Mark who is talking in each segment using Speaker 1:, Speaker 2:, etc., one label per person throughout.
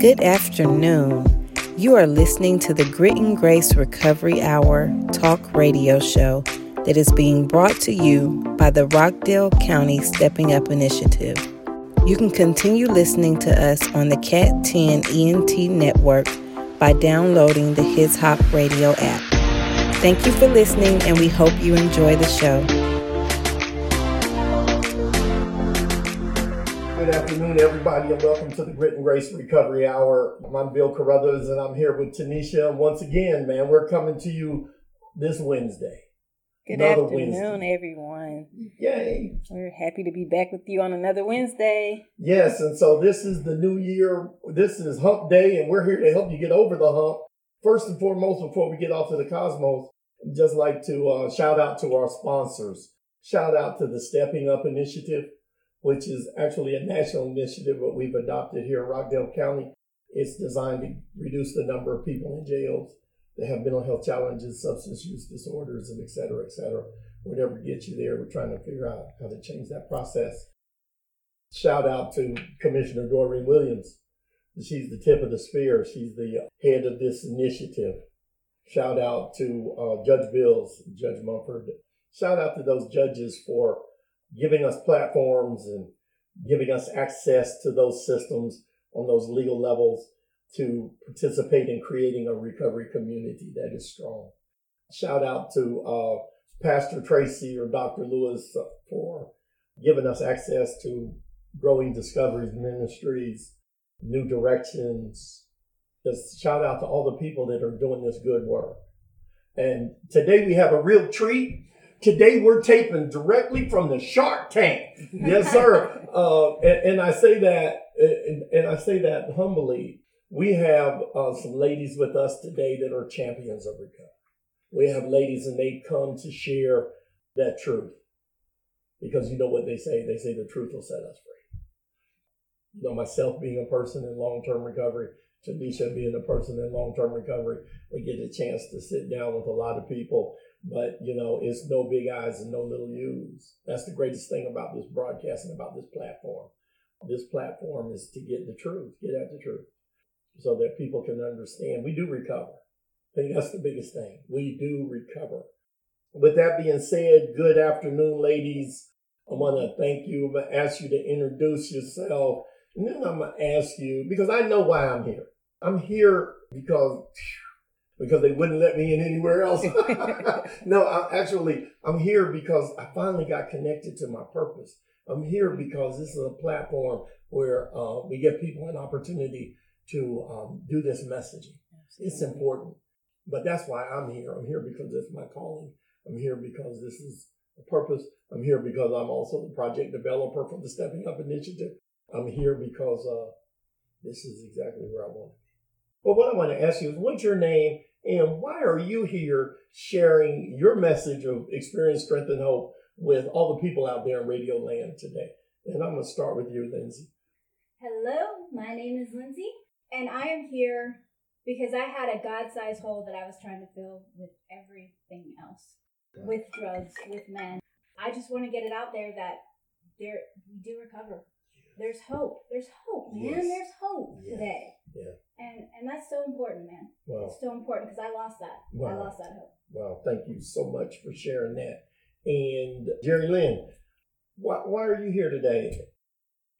Speaker 1: Good afternoon. You are listening to the Grit and Grace Recovery Hour talk radio show that is being brought to you by the Rockdale County Stepping Up Initiative. You can continue listening to us on the Cat 10 ENT network by downloading the His Hop Radio app. Thank you for listening, and we hope you enjoy the show.
Speaker 2: Good afternoon, everybody, and welcome to the Grit and Grace Recovery Hour. I'm Bill Carruthers, and I'm here with Tanisha. Once again, man, we're coming to you this Wednesday.
Speaker 1: Good another afternoon, Wednesday. everyone.
Speaker 2: Yay.
Speaker 1: We're happy to be back with you on another Wednesday.
Speaker 2: Yes, and so this is the new year. This is Hump Day, and we're here to help you get over the hump. First and foremost, before we get off to the cosmos, I'd just like to uh, shout out to our sponsors. Shout out to the Stepping Up Initiative which is actually a national initiative that we've adopted here in Rockdale County. It's designed to reduce the number of people in jails that have mental health challenges, substance use disorders, and et cetera, et cetera. Whatever gets you there, we're trying to figure out how to change that process. Shout out to Commissioner Doreen Williams. She's the tip of the spear. She's the head of this initiative. Shout out to uh, Judge Bills, Judge Mumford. Shout out to those judges for giving us platforms and giving us access to those systems on those legal levels to participate in creating a recovery community that is strong. Shout out to uh, Pastor Tracy or Dr. Lewis for giving us access to Growing Discoveries Ministries, New Directions. Just shout out to all the people that are doing this good work. And today we have a real treat. Today we're taping directly from the Shark Tank. Yes, sir. uh, and, and, I say that, and, and, I say that humbly. We have uh, some ladies with us today that are champions of recovery. We have ladies, and they come to share that truth because you know what they say. They say the truth will set us free. You know, myself being a person in long-term recovery, Tanisha being a person in long-term recovery, we get a chance to sit down with a lot of people but you know, it's no big eyes and no little U's. That's the greatest thing about this broadcast and about this platform. This platform is to get the truth, get at the truth, so that people can understand. We do recover. I think that's the biggest thing. We do recover. With that being said, good afternoon, ladies. I want to thank you. I'm going to ask you to introduce yourself. And then I'm going to ask you, because I know why I'm here. I'm here because because they wouldn't let me in anywhere else. no, I, actually, I'm here because I finally got connected to my purpose. I'm here because this is a platform where uh, we give people an opportunity to um, do this messaging. It's important, but that's why I'm here. I'm here because it's my calling. I'm here because this is a purpose. I'm here because I'm also the project developer for the Stepping Up Initiative. I'm here because uh, this is exactly where I want to But what I want to ask you is what's your name and why are you here sharing your message of experience, strength, and hope with all the people out there in radio land today? And I'm going to start with you, Lindsay.
Speaker 3: Hello, my name is Lindsay, and I am here because I had a God sized hole that I was trying to fill with everything else with drugs, with men. I just want to get it out there that there we do recover. There's hope. There's hope, man. Yes. There's hope yes. today. Yeah. And and that's so important, man. Wow. It's so important because I lost that. Wow. I lost that hope.
Speaker 2: Wow. Thank you so much for sharing that. And Jerry Lynn, why, why are you here today?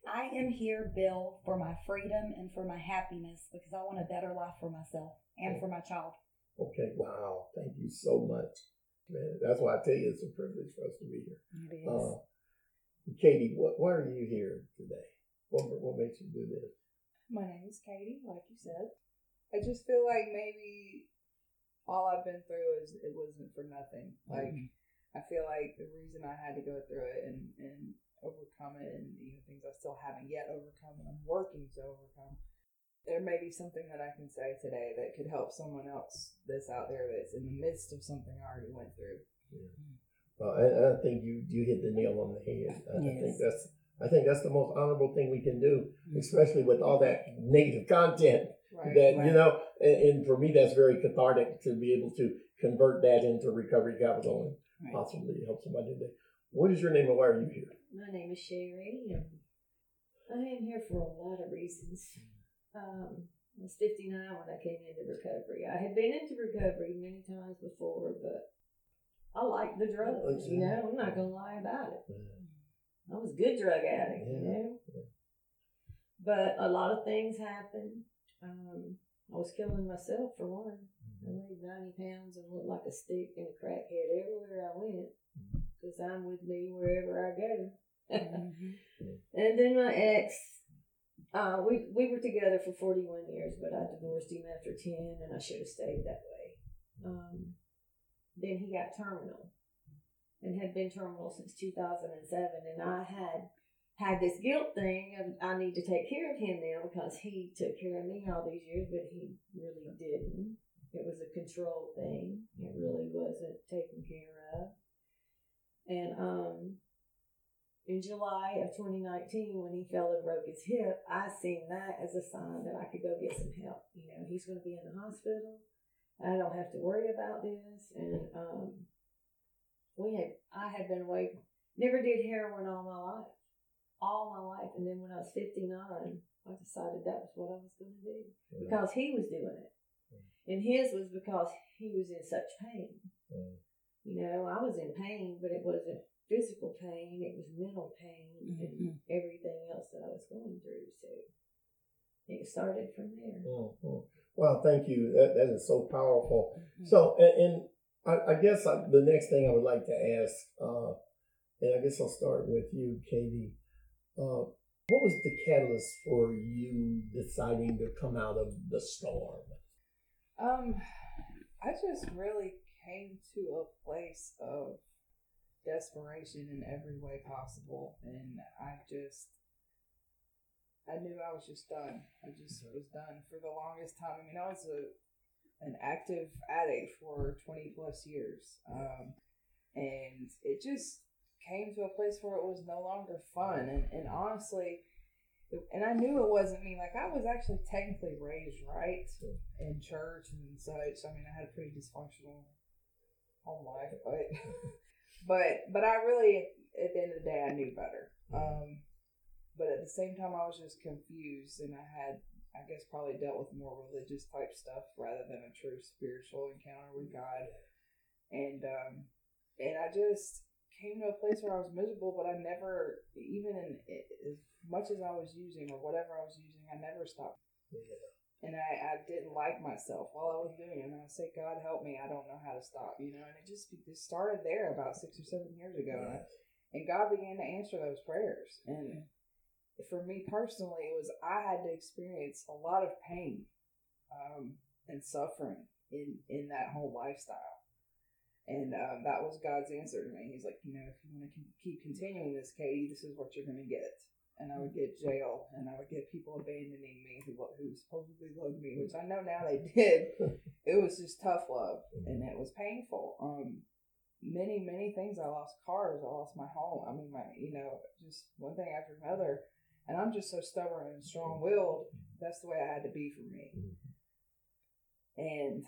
Speaker 4: I am here, Bill, for my freedom and for my happiness because I want a better life for myself and for my child.
Speaker 2: Okay, wow. Thank you so much. Man, that's why I tell you it's a privilege for us to be here.
Speaker 4: It is. Uh,
Speaker 2: Katie, what, why are you here today? What, what makes you do this?
Speaker 5: My name is Katie, like you said. I just feel like maybe all I've been through is it wasn't for nothing. Like mm-hmm. I feel like the reason I had to go through it and, and overcome it and you know things I still haven't yet overcome and I'm working to overcome. There may be something that I can say today that could help someone else that's out there that's in the midst of something I already went through.
Speaker 2: Yeah. Well, I, I, think you you hit the nail on the head. I, yes. I think that's I think that's the most honorable thing we can do, mm-hmm. especially with all that native content. Right, that right. you know, and, and, for me, that's very cathartic to be able to convert that into recovery capital and right. possibly help somebody today. What is your name and why are you here?
Speaker 6: My name is Sherry, and I am here for a lot of reasons. um, I was 59 when I came into recovery. I had been into recovery many times before, but I like the drugs, you know, I'm not going to lie about it. I was a good drug addict, you
Speaker 2: Yeah.
Speaker 6: know. But a lot of things happened. Um, I was killing myself for one. I weighed 90 pounds and looked like a stick and a crackhead everywhere I went because I'm with me wherever I go. and then my ex, uh, we, we were together for 41 years, but I divorced him after 10 and I should have stayed that way. Um, then he got terminal and had been terminal since 2007 and I had had this guilt thing of I need to take care of him now because he took care of me all these years, but he really didn't. It was a control thing. It really wasn't taken care of. And um, in July of 2019, when he fell and broke his hip, I seen that as a sign that I could go get some help. You know, he's going to be in the hospital. I don't have to worry about this. And um, we had, I had been away, never did heroin all my life, all my life. And then when I was 59, I decided that was what I was going to do because he was doing it. And his was because he was in such pain.
Speaker 2: Mm.
Speaker 6: You know, I was in pain, but it wasn't physical pain, it was mental pain and everything else that I was going through. So it started from there.
Speaker 2: Mhm. Well, thank you. That, that is so powerful. So, and, and I, I guess I, the next thing I would like to ask, uh, and I guess I'll start with you, Katie. Uh, what was the catalyst for you deciding to come out of the storm?
Speaker 5: Um, I just really came to a place of desperation in every way possible, and I just, I knew I was just done. I just was done for the longest time. I mean, I was a an active addict for twenty plus years, um, and it just came to a place where it was no longer fun, and and honestly and I knew it wasn't me. Like I was actually technically raised right in church and such. I mean, I had a pretty dysfunctional home life, but but but I really, at the end of the day, I knew better. Um, but at the same time, I was just confused, and I had, I guess, probably dealt with more religious type stuff rather than a true spiritual encounter with God, and um, and I just came to a place where I was miserable, but I never, even in as much as I was using or whatever I was using, I never stopped. And I, I didn't like myself while I was doing it. And I say, God help me, I don't know how to stop, you know. And it just it started there about six or seven years ago, and, I, and God began to answer those prayers. And for me personally, it was I had to experience a lot of pain um, and suffering in in that whole lifestyle. And uh, that was God's answer to me. He's like, you know, if you want to keep continuing this, Katie, this is what you're going to get. And I would get jail, and I would get people abandoning me who who supposedly loved me, which I know now they did. it was just tough love, and it was painful. Um, many many things. I lost cars. I lost my home. I mean, my you know, just one thing after another. And I'm just so stubborn and strong willed. That's the way I had to be for me. Mm-hmm. And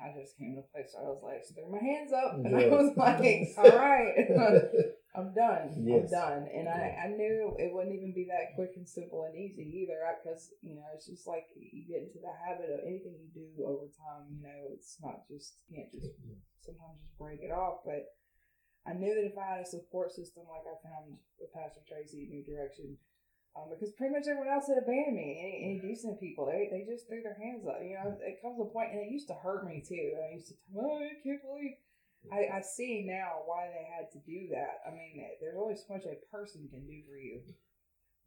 Speaker 5: I just came to a place where I was like, threw my hands up, and I was like, all right, I'm done.
Speaker 2: Yes.
Speaker 5: I'm done. And I, I knew it wouldn't even be that quick and simple and easy either, because you know it's just like you get into the habit of anything you do over time. You know, it's not just you can't just sometimes just break it off. But I knew that if I had a support system like I found with Pastor Tracy New Direction, um, because pretty much everyone else had abandoned me. Any, any decent people, they they just threw their hands up. You know, it comes to a point, and it used to hurt me too. I used to, oh, I can't believe. I, I see now why they had to do that. I mean, there's only so much a person can do for you.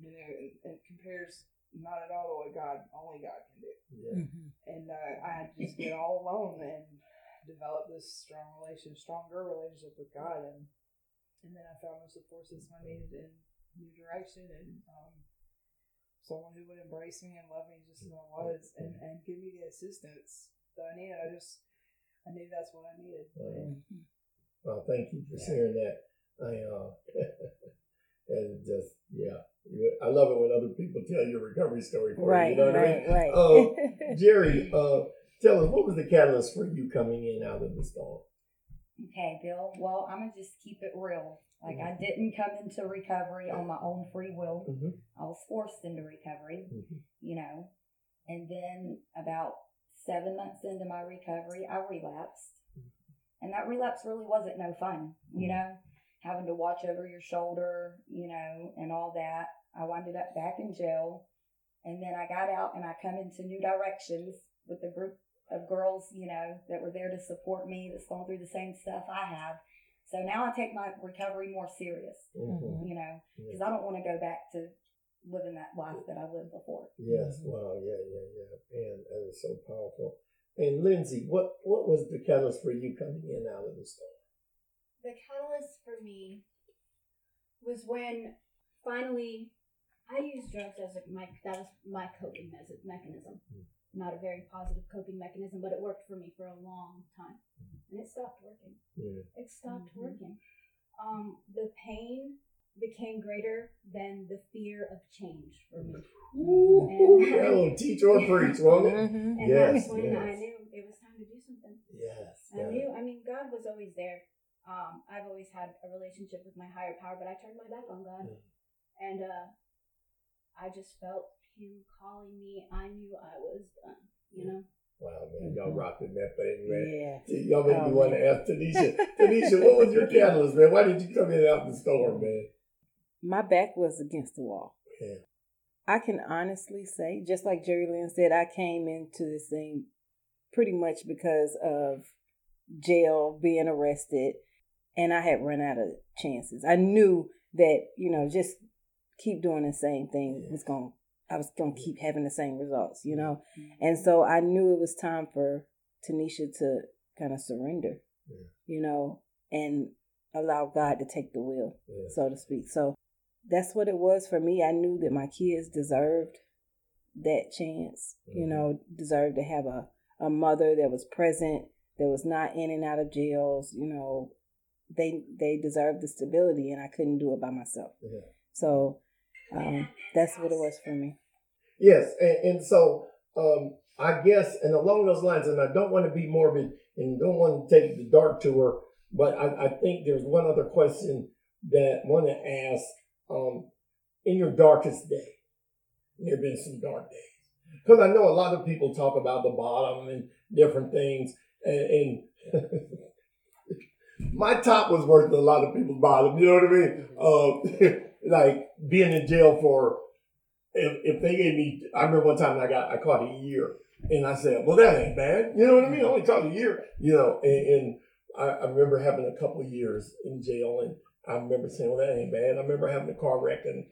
Speaker 5: You know, it, it compares not at all to what God, only God can do.
Speaker 2: Yeah.
Speaker 5: And uh, I had to just get all alone and develop this strong relationship, stronger relationship with God. And and then I found the support system I needed in New Direction and um, someone who would embrace me and love me just as I was and, and give me the assistance that I needed. I just, I knew that's what I needed.
Speaker 2: Wow. Well, thank you for sharing that. I uh, and just yeah, I love it when other people tell your recovery story for
Speaker 1: Right,
Speaker 2: you. You know what I
Speaker 1: right,
Speaker 2: mean?
Speaker 1: right.
Speaker 2: Oh, Jerry, uh, tell us what was the catalyst for you coming in out of the storm?
Speaker 4: Okay, Bill. Well, I'm gonna just keep it real. Like I didn't come into recovery on my own free will.
Speaker 2: Mhm.
Speaker 4: I was forced into recovery.
Speaker 2: Mhm.
Speaker 4: You know, And then about seven months into my recovery, I relapsed. And that relapse really wasn't no fun, you know, having to watch over your shoulder, you know, and all that. I winded up back in jail. And then I got out and I come into New Directions with a group of girls, you know, that were there to support me, that's going through the same stuff I have. So now I take my recovery more serious,
Speaker 2: Mhm.
Speaker 4: you know, because I don't want to go back to living that life that I lived before.
Speaker 2: Yes. Wow. Yeah. Yeah. Yeah. Man, that is so powerful. And Lindsay, what what was the catalyst for you coming in out of the storm?
Speaker 3: The catalyst for me was when finally I used drugs as a, my that was my coping mes- mechanism. Not a very positive coping mechanism, but it worked for me for a long time, and it stopped working.
Speaker 2: Yeah.
Speaker 3: It stopped working. Um, the pain became greater than the fear of change for me.
Speaker 2: Ooh,
Speaker 3: And-
Speaker 2: that will teach or preach, won't it?
Speaker 1: Mhm.
Speaker 3: And
Speaker 2: Yes,
Speaker 3: that's when I knew it was time to do something.
Speaker 2: Yes.
Speaker 3: I
Speaker 2: yeah.
Speaker 3: knew, I mean, God was always there. Um, I've always had a relationship with my higher power, but I turned my back on God.
Speaker 2: Mm.
Speaker 3: And uh, I just felt Him calling me. I knew I was done, you know?
Speaker 2: Wow, man, mm-hmm. y'all rocking that thing, man.
Speaker 1: Yeah.
Speaker 2: Y'all make
Speaker 1: Oh,
Speaker 2: me want to ask Tanisha. Tanisha, what was your catalyst, man? Why did you come in out the storm, man?
Speaker 1: My back was against the wall.
Speaker 2: Yeah.
Speaker 1: I can honestly say, just like Jerry Lynn said, I came into this thing pretty much because of jail, being arrested, and I had run out of chances. I knew that, you know, just keep doing the same thing was going to I was gonna keep having the same results, you know. And so I knew it was time for Tanisha to kind of surrender,
Speaker 2: Yeah.
Speaker 1: you know, and allow God to take the wheel
Speaker 2: Yeah.
Speaker 1: so to speak. So that's what it was for me. I knew that my kids deserved that chance, you
Speaker 2: Mhm.
Speaker 1: know, deserved to have a, a mother that was present, that was not in and out of jails, you know. They they deserved the stability and I couldn't do it by myself.
Speaker 2: Yeah.
Speaker 1: So um, that's what it was for me.
Speaker 2: Yes, and, and so um, I guess, and along those lines, and I don't want to be morbid and don't want to take the dark tour, but I, I think there's one other question that I want to ask. Um, in your darkest day, there have been some dark days, because I know a lot of people talk about the bottom and different things, and, and my top was worse than a lot of people's bottom. You know what I mean? Uh, like being in jail for if, if they gave me, I remember one time I got, I caught a year and I said, well, that ain't bad. You know what I mean? I only caught a year, you know, and, and I, I remember having a couple years in jail and I remember saying, well, that ain't bad. I remember having a car wreck and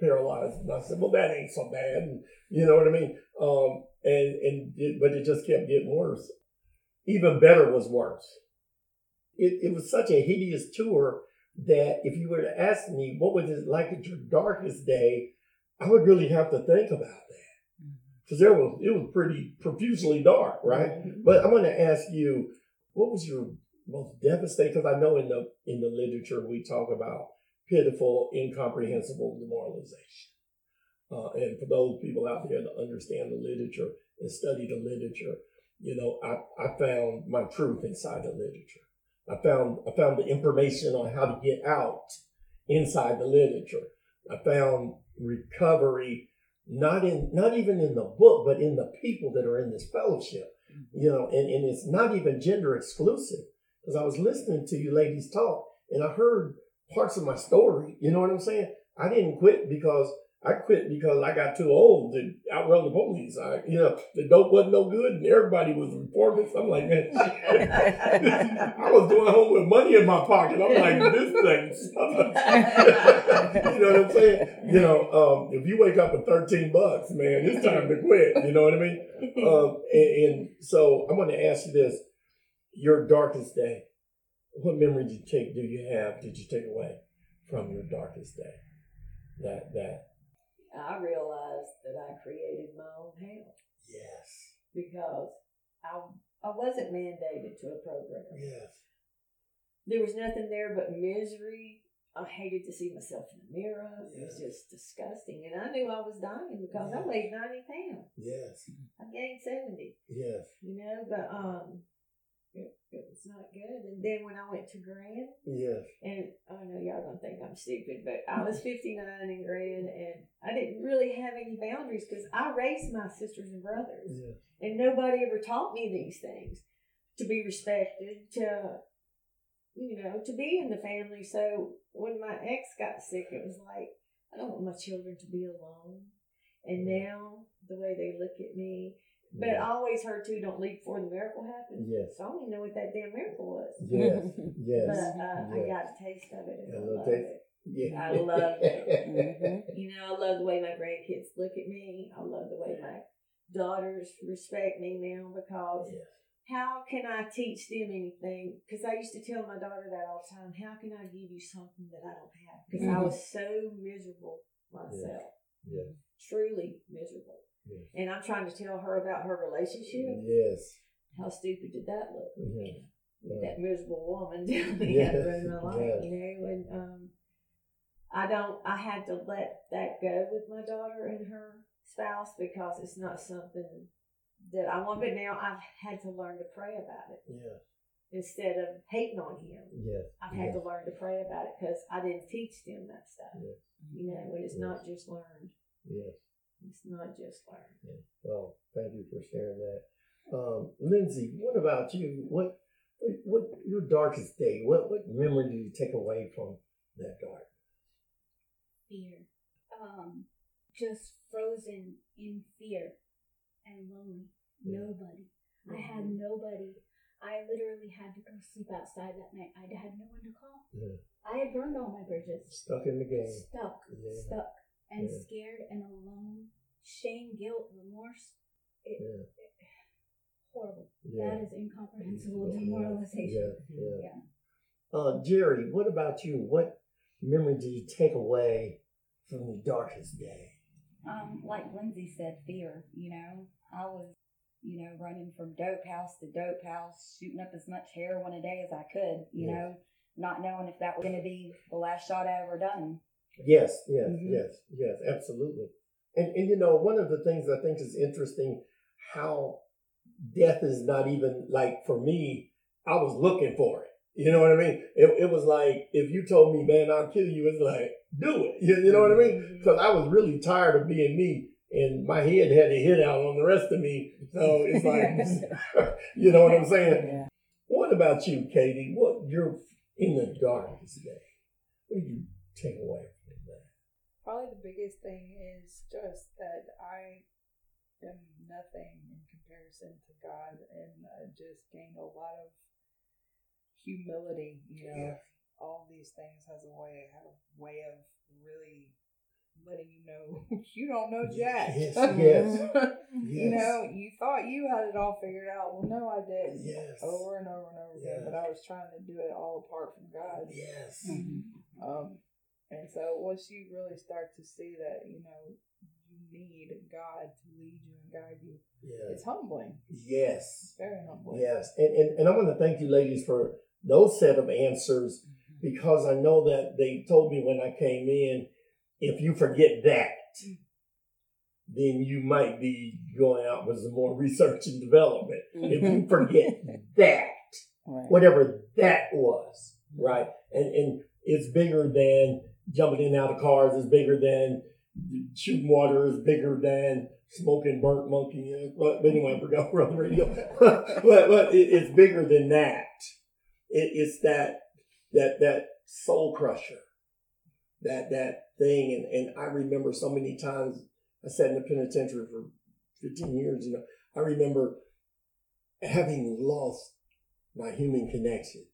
Speaker 2: paralyzed and I said, well, that ain't so bad. And you know what I mean? Um, and, and, it, but it just kept getting worse. Even better was worse. It, it was such a hideous tour that if you were to ask me, what was it like at your darkest day? I would really have to think about that because there was it was pretty profusely dark, right? But I'm going to ask you, what was your most devastating? Because I know in the in the literature we talk about pitiful, incomprehensible demoralization. Uh, and for those people out there that understand the literature and study the literature, you know, I, I found my truth inside the literature. I found I found the information on how to get out inside the literature. I found recovery not in not even in the book, but in the people that are in this fellowship. Mm-hmm. You know, and, and it's not even gender exclusive. Because I was listening to you ladies talk and I heard parts of my story. You know what I'm saying? I didn't quit because I quit because I got too old to outrun the police. I, you know, the dope wasn't no good, and everybody was reporting. So I'm like, man, I was going home with money in my pocket. I'm like, this thing. you know what I'm saying? You know, um, if you wake up with 13 bucks, man, it's time to quit. You know what I mean? Um, and, and so I'm going to ask you this: Your darkest day. What memory did you take? Do you have? Did you take away from your darkest day? That that
Speaker 6: I realized that I created my own hell
Speaker 2: yes,
Speaker 6: because I I wasn't mandated to a program.
Speaker 2: yes,
Speaker 6: There was nothing there but misery. I hated to see myself in the mirror. It was just disgusting. And I knew I was dying because I weighed 90 pounds.
Speaker 2: yes,
Speaker 6: I gained 70,
Speaker 2: yes.
Speaker 6: you know, but um, it, it was not good. And then when I went to Grand,
Speaker 2: Yes.
Speaker 6: and I know y'all gonna think I'm stupid, but I was 59 in Grand, and I didn't really have any boundaries because I raised my sisters and brothers,
Speaker 2: Yeah.
Speaker 6: and nobody ever taught me these things to be respected, to you know, to be in the family. So when my ex got sick, it was like I don't want my children to be alone. And now the way they look at me, but I always heard too, don't leave before the miracle happens.
Speaker 2: Yes.
Speaker 6: So I don't even know what that damn miracle was.
Speaker 2: Yes. Yes.
Speaker 6: But uh, I got a taste of it and
Speaker 2: A
Speaker 6: I
Speaker 2: little
Speaker 6: love it.
Speaker 2: Yeah.
Speaker 6: I love it.
Speaker 1: Mhm.
Speaker 6: You know, I love the way my grandkids look at me. I love the way my daughters respect me now because
Speaker 2: Yes.
Speaker 6: how can I teach them anything? Because I used to tell my daughter that all the time. How can I give you something that I don't have? Because I was so miserable myself,
Speaker 2: Yes.
Speaker 6: truly miserable.
Speaker 2: Yes.
Speaker 6: And I'm trying to tell her about her relationship.
Speaker 2: Yes.
Speaker 6: How stupid did that look? With that miserable woman me
Speaker 2: Yes,
Speaker 6: how to run my life,
Speaker 2: yes.
Speaker 6: you know, and um, I don't, I had to let that go with my daughter and her spouse because it's not something that I want. But now I've had to learn to pray about it
Speaker 2: Yeah
Speaker 6: instead of hating on him.
Speaker 2: Yes.
Speaker 6: I've had to learn to pray about it because I didn't teach them that stuff.
Speaker 2: Yes.
Speaker 6: You know, and it's
Speaker 2: Yes.
Speaker 6: not just learned.
Speaker 2: Yes.
Speaker 6: It's not just learned.
Speaker 2: Well, thank you for sharing that. Um, Lindsay, what about you? What, what, what your darkest day? What, what memory do you take away from that dark?
Speaker 3: fear. Um, just frozen in fear and lonely.
Speaker 2: Yeah.
Speaker 3: Nobody. I had nobody. I literally had to go sleep outside that night. I had no one to call.
Speaker 2: Yeah.
Speaker 3: I had burned all my bridges.
Speaker 2: Stuck in the game.
Speaker 3: Stuck,
Speaker 2: Yeah.
Speaker 3: stuck, and
Speaker 2: Yeah.
Speaker 3: scared and alone. Shame, guilt, remorse. It,
Speaker 2: Yeah.
Speaker 3: it- horrible.
Speaker 2: Yeah.
Speaker 3: That is incomprehensible
Speaker 2: Yeah.
Speaker 3: demoralization.
Speaker 2: Yeah. Yeah.
Speaker 3: Yeah.
Speaker 2: Uh, Jerry, what about you? What memory do you take away from the darkest day?
Speaker 4: Um, like Lindsay said, fear. You know, I was, you know, running from dope house to dope house, shooting up as much heroin a day as I could. You
Speaker 2: Yeah.
Speaker 4: know, not knowing if that was going to be the last shot I ever done.
Speaker 2: Yes, yes,
Speaker 4: Mhm.
Speaker 2: yes, yes, absolutely. And and you know, one of the things I think is interesting how death is not even like for me, I was looking for it. You know what I mean? It, it was like if you told me, man, I'll kill you, it's like, do it. You, you know what I mean? Because I was really tired of being me and my head had a hit out on the rest of me. So it's like you know what I'm saying?
Speaker 1: Yeah.
Speaker 2: What about you, Katie? What you're in the darkest day? What do you take away?
Speaker 5: Probably the biggest thing is just that I am nothing in comparison to God, and I just gained a lot of humility. You know,
Speaker 2: Yeah.
Speaker 5: all these things has a way have a way of really letting you know you don't know jack.
Speaker 2: Yes, yes,
Speaker 5: you know, you thought you had it all figured out. Well, no, I did.
Speaker 2: Yes.
Speaker 5: Over and over and over again, but I was trying to do it all apart from God.
Speaker 2: Yes.
Speaker 5: Um, and so once you really start to see that, you know, you need God to lead you and guide you,
Speaker 2: Yes.
Speaker 5: it's humbling.
Speaker 2: Yes.
Speaker 5: It's very humbling.
Speaker 2: Yes. And, and, and I want to thank you, ladies, for those set of answers mm-hmm. because I know that they told me when I came in if you forget that, mm-hmm. then you might be going out with some more research and development. If you mm-hmm. forget that,
Speaker 1: Right.
Speaker 2: whatever that was, right? And and it's bigger than jumping in and out of cars. is bigger than shooting water. is bigger than smoking burnt monkey. But anyway, I forgot we're on the radio. but but it, it's bigger than that. It, it's that that that soul crusher, that that thing. And and I remember so many times I sat in the penitentiary for 15 years. You know, I remember having lost my human connection,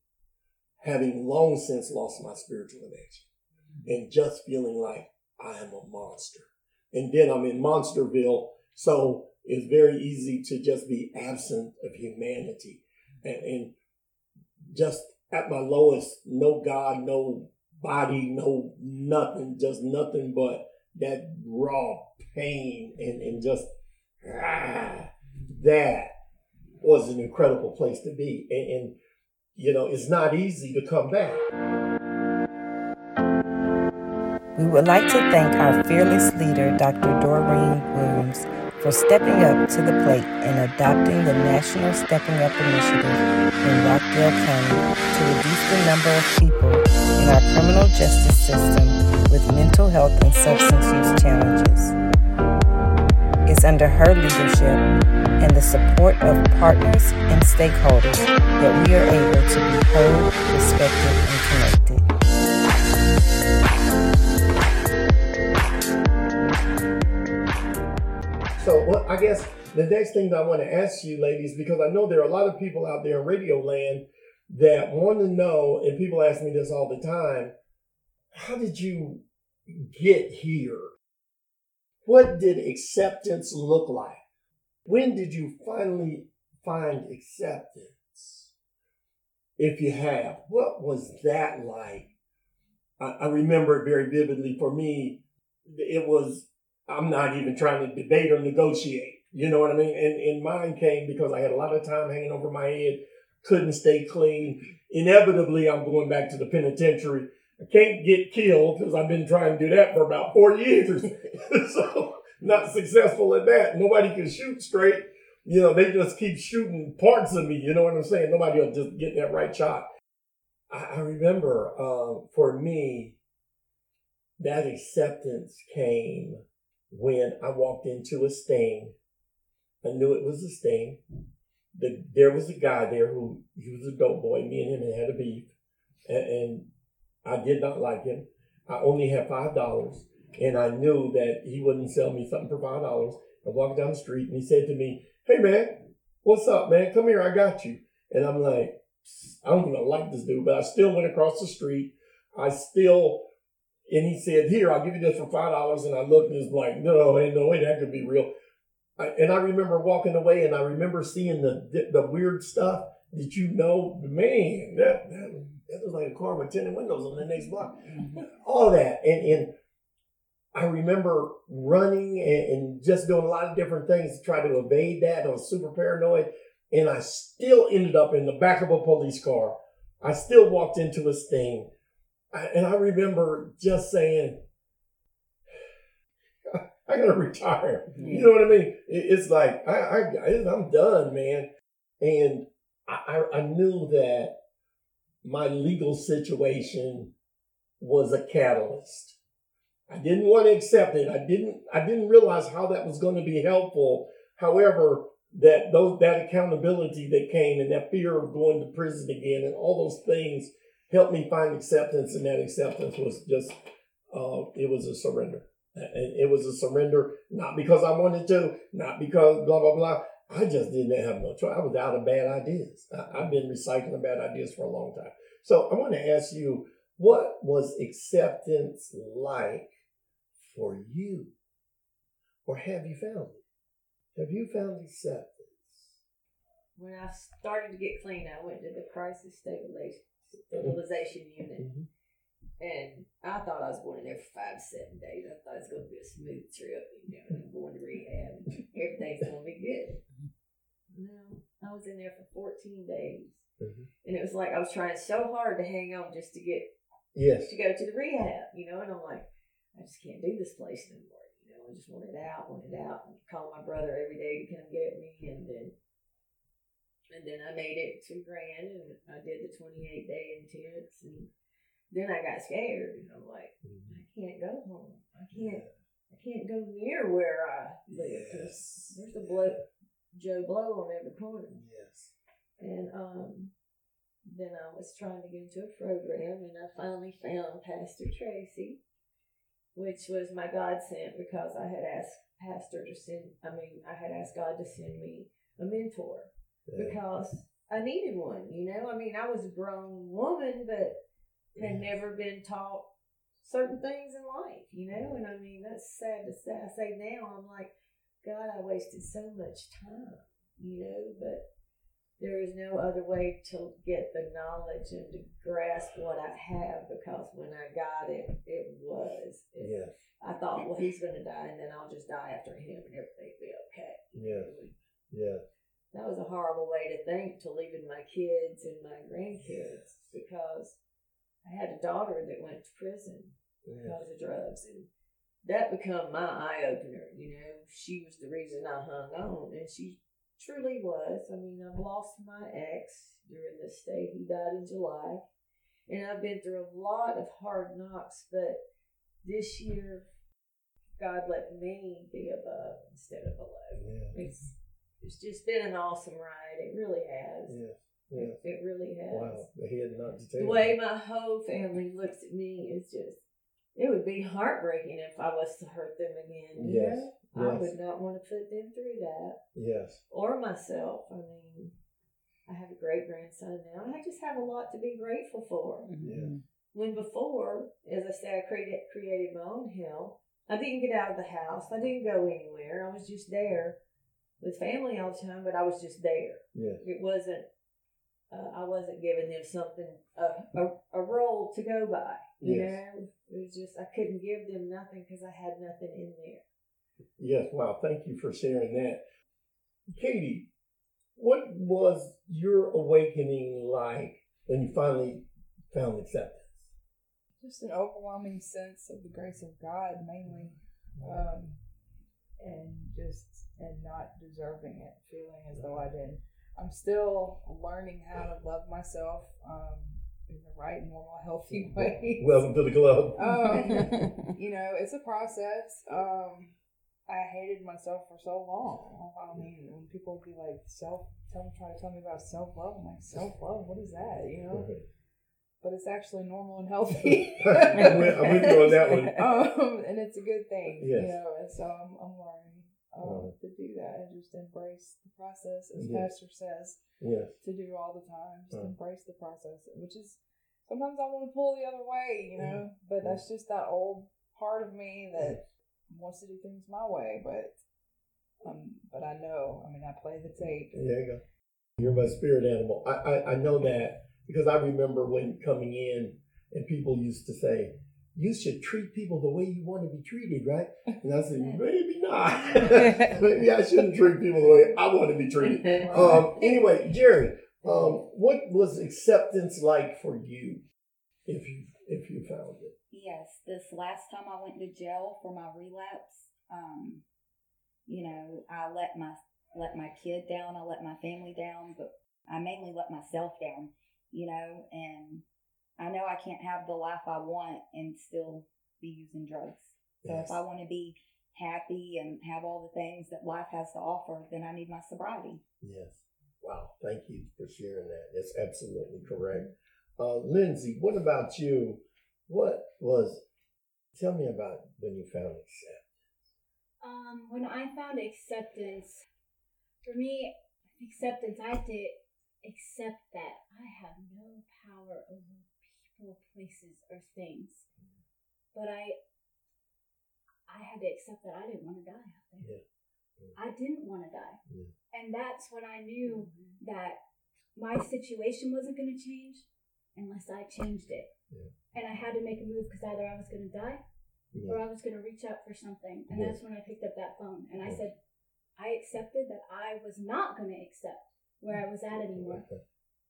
Speaker 2: having long since lost my spiritual connection, and just feeling like I am a monster. And then I'm in Monsterville, so it's very easy to just be absent of humanity. And, and just at my lowest, no God, no body, no nothing, just nothing but that raw pain and, and just ah, that was an incredible place to be. And, and, you know, it's not easy to come back.
Speaker 1: We would like to thank our fearless leader, Dr. Doreen Williams, for stepping up to the plate and adopting the National Stepping Up Initiative in Rockdale County to reduce the number of people in our criminal justice system with mental health and substance use challenges. It's under her leadership and the support of partners and stakeholders that we are able to be heard, respected, and connected.
Speaker 2: So, well, I guess the next thing that I want to ask you, ladies, because I know there are a lot of people out there in radio land that want to know, and people ask me this all the time how did you get here? What did acceptance look like? When did you finally find acceptance? If you have, what was that like? I, I remember it very vividly. For me, it was I'm not even trying to debate or negotiate. You know what I mean? And, and mine came because I had a lot of time hanging over my head, couldn't stay clean. Inevitably, I'm going back to the penitentiary. I can't get killed because I've been trying to do that for about four years. so, not successful at that. Nobody can shoot straight. You know, they just keep shooting parts of me. You know what I'm saying? Nobody will just get that right shot. I, I remember uh, for me, that acceptance came when I walked into a sting. I knew it was a sting. The, there was a guy there who he was a dope boy. Me and him had a beef, and, and I did not like him. I only had five dollars, and I knew that he wouldn't sell me something for five dollars. I walked down the street, and he said to me, "Hey man, what's up, man? Come here, I got you." And I'm like, I don't even like this dude, but I still went across the street. I still and he said, "Here, I'll give you this for five dollars." And I looked and it's like, "No, ain't no way that could be real." I, and I remember walking away, and I remember seeing the the weird stuff. Did you know, man? That that, that was like a car with tinted windows on the next block. Mm-hmm. All that, and and I remember running and, and just doing a lot of different things to try to evade that. I was super paranoid, and I still ended up in the back of a police car. I still walked into a sting and I remember just saying, I gotta retire. You know what I mean? It's like I, I I'm done, man. And I, I knew that my legal situation was a catalyst. I didn't want to accept it. I didn't I didn't realize how that was going to be helpful. However, that those that accountability that came and that fear of going to prison again and all those things helped me find acceptance, and that acceptance was just uh, it was a surrender. And it was a surrender, not because I wanted to, not because blah blah blah. I just didn't have no choice. I was out of bad ideas. I, have been recycling bad ideas for a long time. So I want to ask you, what was acceptance like for you, or have you found it? Have you found acceptance?
Speaker 6: When I started to get clean, I went to the crisis stabilization stabilization unit. Mm-hmm. And I thought I was going in there for five, seven days. I thought it was going to be a smooth trip. You know, I'm going to rehab. Everything's going to be good. No, I was in there for 14 days. Mm-hmm. And it was like I was trying so hard to hang on just to get
Speaker 2: yes
Speaker 6: to go to the rehab, you know, and I'm like, I just can't do this place anymore. You know, I just want it out, want it out. And call my brother every day to come get me and then and then I made it to Grand and I did the 28 day intense. And then I got scared and I'm like, mm-hmm. I can't go home. I can't, I can't go near where I live. Yes. There's a blow, Joe Blow on every corner.
Speaker 2: Yes.
Speaker 6: And, um, then I was trying to get into a program and I finally found Pastor Tracy, which was my God sent because I had asked Pastor to send, I mean, I had asked God to send me a mentor because I needed one. You know, I mean, I was a grown woman, but had never been taught certain things in life. You know, and I mean, that's sad to say. I say now, I'm like, God, I wasted so much time. You know, but there is no other way to get the knowledge and to grasp what I have because when I got it, it was. It,
Speaker 2: yeah.
Speaker 6: I thought, well, he's going to die, and then I'll just die after him, and everything will be okay.
Speaker 2: Yeah. Yeah
Speaker 6: that was a horrible way to think to leaving my kids and my grandkids because I had a daughter that went to prison because of drugs and that become my eye opener. You know, she was the reason I hung on, and she truly was. I mean, I've lost my ex during this stay. He died in July, and I've been through a lot of hard knocks. But this year, God let me be above instead of below.
Speaker 2: Yeah.
Speaker 6: It's it's just been an awesome ride. It really has.
Speaker 2: Yeah. Yeah.
Speaker 6: It, really has.
Speaker 2: Wow. The head not to
Speaker 6: The way my whole family looks at me is just, it would be heartbreaking if I was to hurt them again. You
Speaker 2: Yes.
Speaker 6: I would not want to put them through that
Speaker 2: Yes.
Speaker 6: or myself. I mean, I have a great grandson now. I just have a lot to be grateful for.
Speaker 2: Yeah.
Speaker 6: When before, as I said, I created, created my own hell. I didn't get out of the house. I didn't go anywhere. I was just there with family all the time, but I was just there.
Speaker 2: Yes.
Speaker 6: It wasn't. Uh, I wasn't giving them something a, a a role to go by. You
Speaker 2: Yes.
Speaker 6: know, it was just I couldn't give them nothing because I had nothing in there.
Speaker 2: Yes. Wow. Thank you for sharing that. Katie, what was your awakening like when you finally found acceptance?
Speaker 5: Just an overwhelming sense of the grace of God, mainly, um, and just and not deserving it, feeling as though I didn't. I'm still learning how to love myself um, in the right, normal, healthy way.
Speaker 2: Welcome to the club.
Speaker 5: um, you know, it's a process. Um, I hated myself for so long. I mean, when people would be like self, tell try to tell me about self love, I'm like self love. What is that? You know, but it's actually normal and healthy.
Speaker 2: I'm with you on that one.
Speaker 5: Um, and it's a good thing.
Speaker 2: Yes.
Speaker 5: You know, and so I'm, I'm learning um,
Speaker 2: Right.
Speaker 5: to do that and just embrace the process, as
Speaker 2: Yes.
Speaker 5: Pastor says
Speaker 2: yes.
Speaker 5: to do all the time. Just
Speaker 2: Right.
Speaker 5: embrace the process, which is sometimes I want to pull the other way, you know, but that's just that old part of me that wants to do things my way. But um, but I know, I mean, I play the tape.
Speaker 2: There you go. You're my spirit animal. I, I, I know that because I remember when coming in and people used to say, you should treat people the way you want to be treated, right? And I said, maybe not. maybe I shouldn't treat people the way I want to be treated. Um, anyway, Jerry, um, what was acceptance like for you if you if you found it?
Speaker 4: Yes, this last time I went to jail for my relapse, um, you know, I let my let my kid down, I let my family down, but I mainly let myself down, you know, and I know I can't have the life I want and still be using drugs. So
Speaker 2: Yes.
Speaker 4: if I want to be happy and have all the things that life has to offer, then I need my sobriety.
Speaker 2: Yes. Wow. Thank you for sharing that. That's absolutely correct. Uh, Lindsay, what about you? What was, tell me about when you found acceptance.
Speaker 3: Um, when I found acceptance, for me, acceptance, I had to accept that I have no power over places, or things. But I, I had to accept that I didn't want to die out there.
Speaker 2: Yeah.
Speaker 3: I didn't want to die,
Speaker 2: Yeah.
Speaker 3: and that's when I knew that my situation wasn't going to change unless I changed it.
Speaker 2: Yeah.
Speaker 3: And I had to make a move because either I was going to die or I was going to reach out for something. And
Speaker 2: Yeah.
Speaker 3: that's when I picked up that phone and I said, I accepted that I was not going to accept where I was at anymore.
Speaker 2: Okay.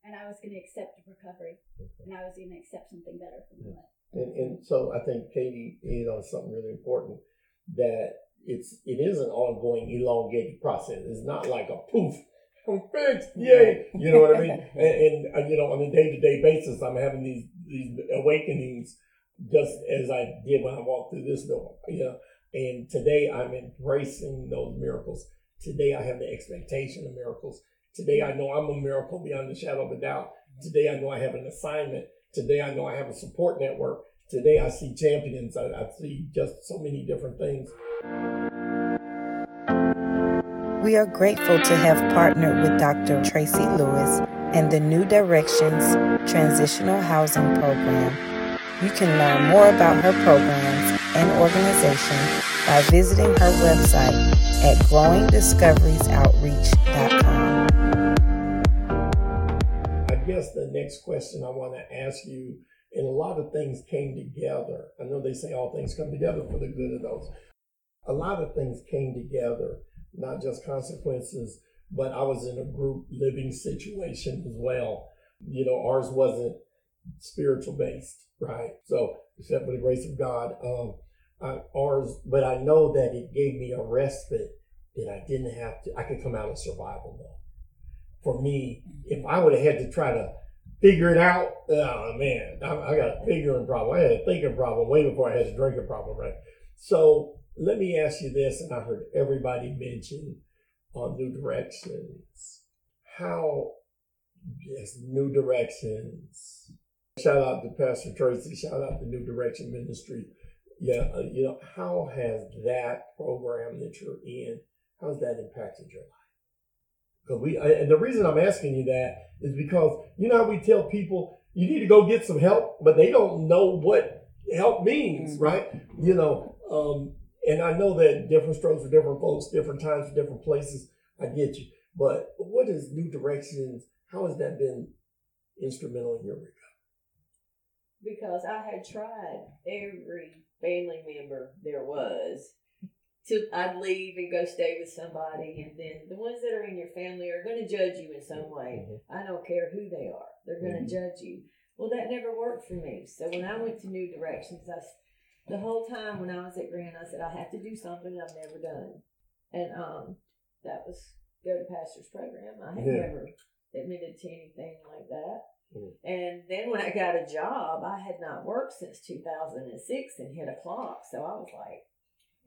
Speaker 3: And I was going to accept recovery. And I was going to accept something better from my life.
Speaker 2: And, and so I think Katie hit on something really important that it's it is an ongoing elongated process. It's not like a poof, I'm fixed, yay. You know what I mean? And, and uh, you know, on a day to day basis, I'm having these these awakenings just as I did when I walked through this door. You know, and today I'm embracing those miracles. Today I have the expectation of miracles. Today I know I'm a miracle beyond the shadow of a doubt. Today I know I have an assignment. Today I know I have a support network. Today I see champions. I, I see just so many different things.
Speaker 1: We are grateful to have partnered with Dr. Tracy Lewis and the New Directions Transitional Housing Program. You can learn more about her programs and organization by visiting her website at growingdiscoveriesoutreach.com.
Speaker 2: guess the next question I want to ask you, and a lot of things came together. I know they say all things come together for the good of those. A lot of things came together, not just consequences, but I was in a group living situation as well. You know, ours wasn't spiritual based, right? So, except for the grace of God, um, I, ours, but I know that it gave me a respite that I didn't have to. I could come out of survival mode. For me, if I would have had to try to figure it out, oh man, I, I got a figuring problem. I had a thinking problem way before I had a drinking problem, right? So let me ask you this, and I heard everybody mention on New Directions how yes, New Directions. Shout out to Pastor Tracy. Shout out to New Direction Ministry. Yeah, uh, you know how has that program that you're in how has that impacted your life? Because we, and the reason I'm asking you that is because you know how we tell people you need to go get some help, but they don't know what help means,
Speaker 1: Mm-hmm.
Speaker 2: right? You know, um, and I know that different strokes for different folks, different times for different places. I get you, but what is New Directions? How has that been instrumental in your recovery?
Speaker 6: because I had tried every family member there was to I'd leave and go stay with somebody and then the ones that are in your family are going to judge you in some way. I don't care who they are. They're going to judge you. Well, that never worked for me. So when I went to New Directions, I the whole time when I was at Grand, I said I have to do something I've never done, and um, that was go to pastor's program. I had
Speaker 2: Yeah.
Speaker 6: never admitted to anything like that.
Speaker 2: Mm.
Speaker 6: And then when I got a job, I had not worked since 2006 and hit a clock. So I was like,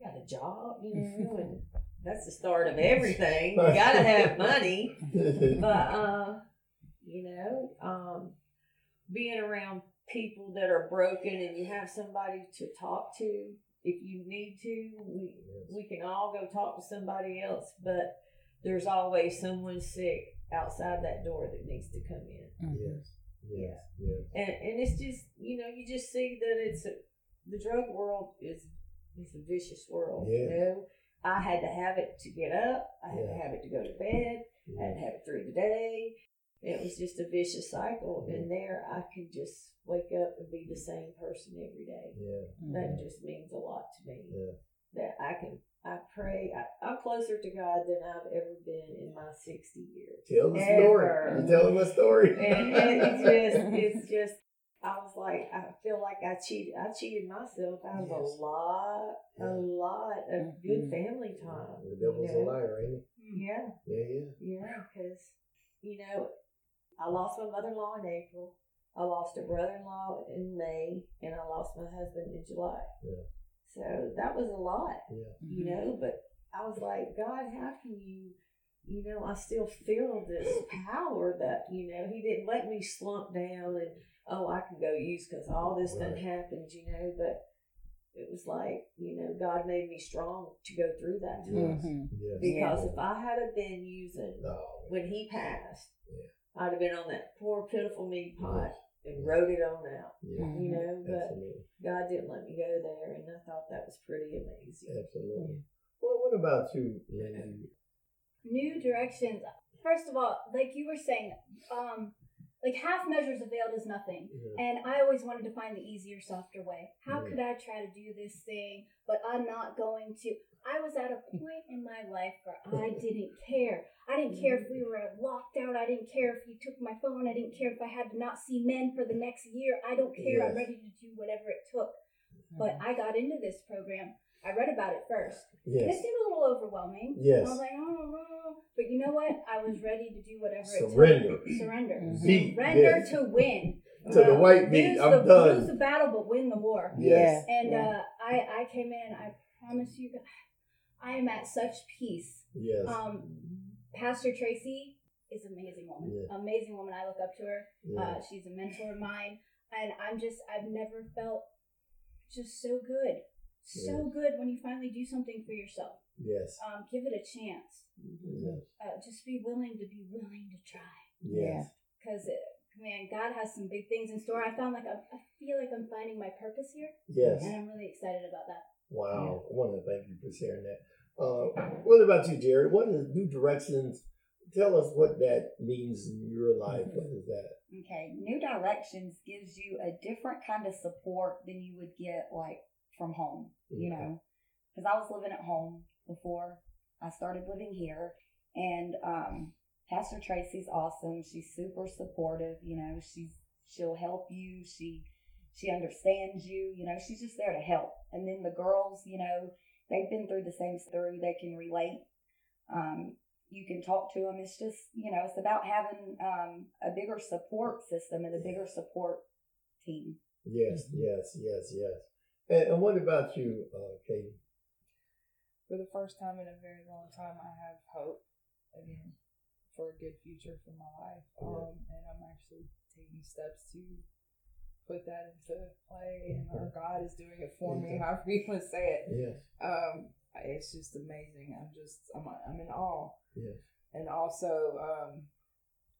Speaker 6: I got a job, you know, and that's the start of everything. You got to have money. But, uh, you know, um, being around people that are broken and you have somebody to talk to, if you need to, we, we can all go talk to somebody else, but there's always someone sick outside that door that needs to come in.
Speaker 2: yes, yes, yes.
Speaker 6: And and it's just you know you just see that it's a, the drug world is is a vicious world. You know, I had to have it to get up. I had
Speaker 2: Yeah.
Speaker 6: to have it to go to bed. I had to have it through the day. It was just a vicious cycle. And there, I can just wake up and be the same person every day.
Speaker 2: Yeah,
Speaker 6: That mm-hmm. just means a lot to me.
Speaker 2: yeah.
Speaker 6: That I can. I pray. I, I'm closer to God than I've ever been in my 60 years.
Speaker 2: Tell the story.
Speaker 6: Ever.
Speaker 2: You telling my story.
Speaker 6: and, and it's just it's just I was like I feel like I cheated I cheated myself out of
Speaker 2: Yes.
Speaker 6: a lot
Speaker 2: Yeah.
Speaker 6: a lot of
Speaker 1: Mhm.
Speaker 6: good family time.
Speaker 2: The devil's
Speaker 6: you
Speaker 2: a liar, ain't
Speaker 6: Yeah,
Speaker 2: he? Yeah, yeah.
Speaker 6: yeah, because you know I lost my mother-in-law in April. I lost a brother-in-law in May, and I lost my husband in July.
Speaker 2: Yeah.
Speaker 6: So that was a lot
Speaker 2: Yeah.
Speaker 6: you know, but I was like, God, how can you, you know, I still feel this power that, you know, He didn't let me slump down and, oh, I can go use because all this done
Speaker 2: Right.
Speaker 6: happened, you know, but it was like, you know, God made me strong to go through that time.
Speaker 2: Yes.
Speaker 1: Mhm.
Speaker 2: Yes.
Speaker 6: Because if I had have been using
Speaker 2: No.
Speaker 6: when He passed,
Speaker 2: Yeah.
Speaker 6: I'd have been on that poor, pitiful meat pot and wrote it on out,
Speaker 2: Yeah.
Speaker 6: you know, but
Speaker 2: Absolutely.
Speaker 6: God didn't let me go there, and I thought that was pretty amazing.
Speaker 2: Absolutely. Well, what about you, Lindsay?
Speaker 3: New directions. First of all, like you were saying, um, like half measures availed is nothing.
Speaker 2: Yeah.
Speaker 3: And I always wanted to find the easier, softer way. How
Speaker 2: Mhm.
Speaker 3: could I try to do this thing, but I'm not going to? I was at a point in my life where I didn't care. I didn't care if we were locked out. I didn't care if you took my phone. I didn't care if I had to not see men for the next year. I don't care. I'm ready to do whatever it took. But I got into this program. I read about it first. And it seemed a little overwhelming.
Speaker 2: Yes.
Speaker 3: I was like, oh. But you know what? I was ready to do whatever it
Speaker 2: Surrender.
Speaker 3: took. Surrender.
Speaker 2: Beat
Speaker 3: Surrender
Speaker 2: this.
Speaker 3: to win.
Speaker 2: To the white meat.
Speaker 3: Lose
Speaker 2: I'm
Speaker 3: the,
Speaker 2: done.
Speaker 3: Lose the battle, but win the war.
Speaker 2: Yes.
Speaker 3: And
Speaker 1: Yeah.
Speaker 3: uh, I, I came in I promise you, I am at such peace.
Speaker 2: Yes.
Speaker 3: Um, Pastor Tracy is an amazing woman.
Speaker 2: Yeah.
Speaker 3: Amazing woman. I look up to her.
Speaker 2: yeah.
Speaker 3: Uh, she's a mentor of mine, and I'm just I've never felt just so good, so
Speaker 2: Yes.
Speaker 3: good when you finally do something for yourself.
Speaker 2: Yes.
Speaker 3: Um, give it a chance.
Speaker 2: Yes.
Speaker 3: Uh, just be willing to be willing to try,
Speaker 2: Yes.
Speaker 3: because man, God has some big things in store. I found like I'm, I feel like I'm finding my purpose here,
Speaker 2: Yes.
Speaker 3: and I'm really excited about that.
Speaker 2: Wow. I want to thank you for sharing that. Uh, what about you, Jerry? What is New Directions? Tell us what that means in your life. What is that?
Speaker 4: Okay, New Directions gives you a different kind of support than you would get like from home, you
Speaker 2: Okay.
Speaker 4: know, because I was living at home before I started living here, and um, Pastor Tracy's awesome. She's super supportive. You know, she's she'll help you. She She understands you. You know, she's just there to help. And then the girls, you know, they've been through the same story. They can relate. Um, you can talk to them. It's just, you know, it's about having um, a bigger support system and a bigger support team.
Speaker 2: Yes, yes, yes, yes. And, and what about you, uh, Katie?
Speaker 5: For the first time in a very long time, I have hope again for a good future for my life. Um, and I'm actually taking steps to put that into play, and our God is doing it for me, however you want to say it.
Speaker 2: Yes.
Speaker 5: Um, it's just amazing. I'm just, I'm, I'm in awe.
Speaker 2: Yes.
Speaker 5: And also, um,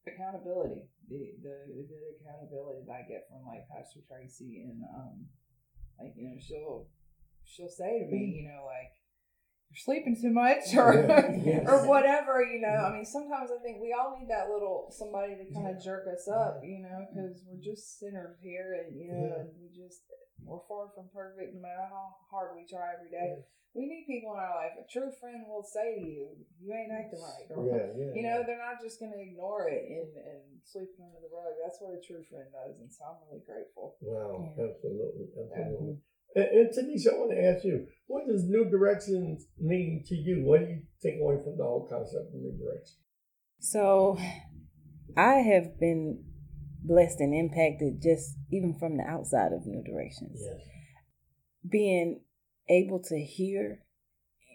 Speaker 5: accountability, the, the, the good accountability that I get from like Pastor Tracy and, um, like, you know, she'll, she'll say to me, you know, like, you're sleeping too much or
Speaker 2: Yes, yes.
Speaker 5: or whatever you know i mm-hmm. mean sometimes i think we all need that little somebody to kind of jerk us up you know mm-hmm. because we're just sinners here and you know
Speaker 2: Yeah.
Speaker 5: and we just we're far from perfect no matter how hard we try every day
Speaker 2: Yes.
Speaker 5: we need people in our life a true friend will say to you you ain't acting right or
Speaker 2: Yeah, yeah.
Speaker 5: you know they're not just going to ignore it and, and sweep it under the rug that's what a true friend does and so i'm really grateful
Speaker 2: Wow,
Speaker 4: Yeah.
Speaker 2: absolutely, absolutely. And, and Tanisha, I want to ask you, what does New Directions mean to you? What do you take away from the whole concept of New Directions?
Speaker 1: So I have been blessed and impacted just even from the outside of New Directions.
Speaker 2: Yes.
Speaker 1: Being able to hear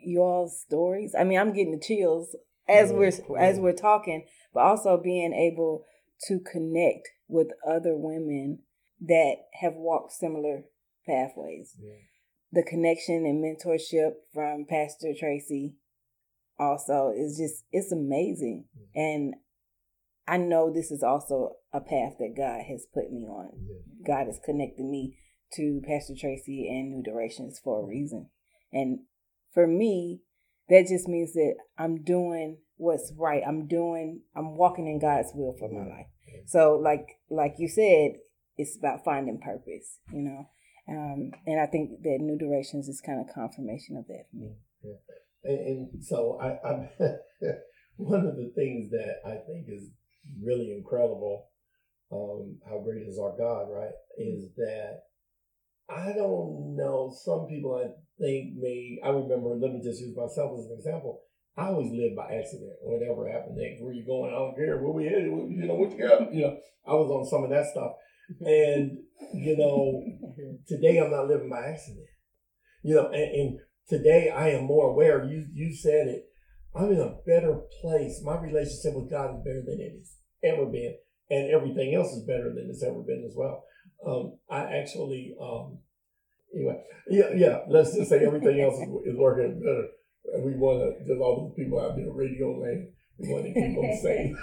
Speaker 1: y'all's stories. I mean, I'm getting the chills as we're as we're talking, but also being able to connect with other women that have walked similar pathways.
Speaker 2: Yeah.
Speaker 1: The connection and mentorship from Pastor Tracy also is just it's amazing. And I know this is also a path that God has put me on.
Speaker 2: Yeah.
Speaker 1: God has connected me to Pastor Tracy and New Directions for a mm-hmm. reason. And for me, that just means that I'm doing what's right. I'm doing I'm walking in God's will for my
Speaker 2: Yeah.
Speaker 1: life. So like like you said, it's about finding purpose, you know. Um, and I think that New Directions is kind of confirmation of that for me.
Speaker 2: And, and so I, I one of the things that I think is really incredible, um, how great is our God, right? Is that I don't know. Some people I think may. I remember. Let me just use myself as an example. I always lived by accident. Whatever happened next, where you going? I don't care. Where we headed? You know what you got? You know, I was on some of that stuff, and you know, today I'm not living by accident. You know, and, and today I am more aware. You you said it. I'm in a better place. My relationship with God is better than it has ever been, and everything else is better than it's ever been as well. Um, I actually, um, anyway, yeah, yeah. Let's just say everything else is, is working better. And we want to just all those people out there, radio land. We want to keep them safe.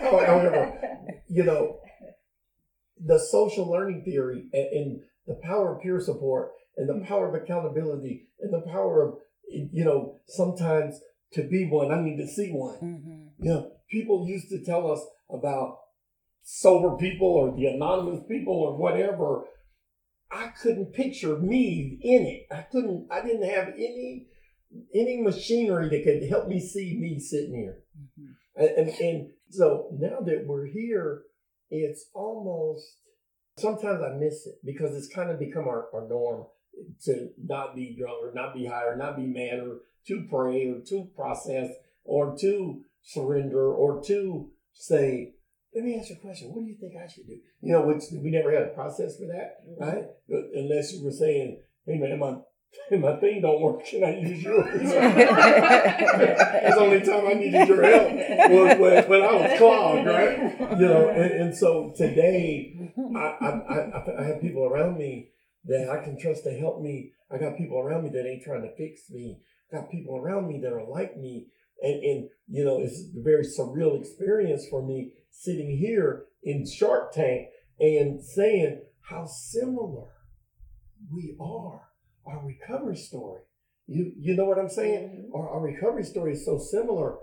Speaker 2: However, you know, the social learning theory and, and the power of peer support and the power of accountability and the power of, you know, sometimes to be one, I need to see one.
Speaker 1: Mm-hmm.
Speaker 2: You know, people used to tell us about sober people or the anonymous people or whatever. I couldn't picture me in it. I couldn't, I didn't have any, any machinery that could help me see me sitting here. And, and, and so now that we're here, it's almost sometimes I miss it because it's kind of become our, our norm to not be drunk or not be high or not be mad or to pray or to process or to surrender or to say, let me ask you a question. What do you think I should do? You know, which we never had a process for that, mm-hmm. right? But Unless you were saying, hey man, my my thing don't work. Can I use yours? That's the only time I needed your help was when, when I was clogged, right? You know, and, and so today I, I, I, I have people around me that I can trust to help me. I got people around me that ain't trying to fix me. I got people around me that are like me. And, and, you know, it's a very surreal experience for me sitting here in Shark Tank and saying how similar we are. Our recovery story. You, you know what I'm saying? Mm-hmm. Our, our recovery story is so similar.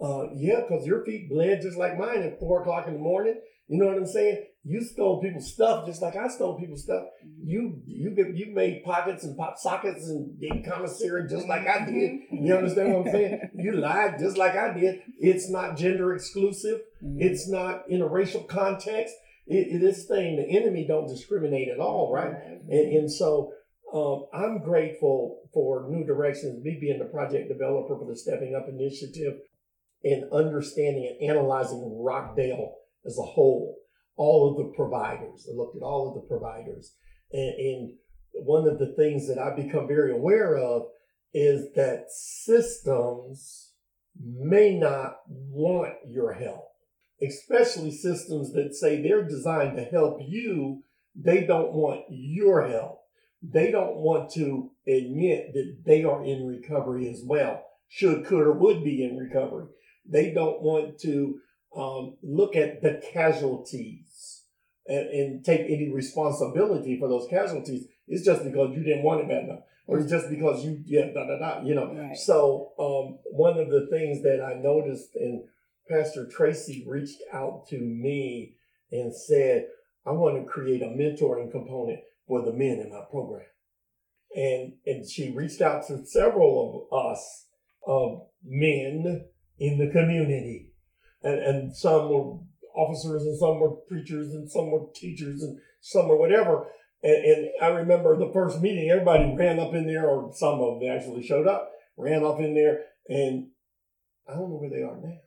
Speaker 2: Uh, yeah, because your feet bled just like mine at four o'clock in the morning. You know what I'm saying? You stole people's stuff just like I stole people's stuff. Mm-hmm. You you you made pockets and pop sockets and did commissary just like I did. Mm-hmm. You understand what I'm saying? You lied just like I did. It's not gender exclusive. It's not in a racial context. it, this thing, the enemy don't discriminate at all, right? And, and so um, I'm grateful for New Directions, me being the project developer for the Stepping Up Initiative and understanding and analyzing Rockdale as a whole, all of the providers. I looked at all of the providers. And, and one of the things that I've become very aware of is that systems may not want your help, especially systems that say they're designed to help you. They don't want your help. They don't want to admit that they are in recovery as well, should, could, or would be in recovery. They don't want to um, look at the casualties and, and, take any responsibility for those casualties. It's just because you didn't want it bad enough, or it's just because you, yeah, da da da, you know. Right. So, um, one of the things that I noticed, and Pastor Tracy reached out to me and said, I want to create a mentoring component for the men in my program. And, and she reached out to several of us, of men in the community. And, and some were officers and some were preachers and some were teachers and some were whatever. And, and, I remember the first meeting, everybody ran up in there, or some of them actually showed up, ran up in there, and I don't know where they are now.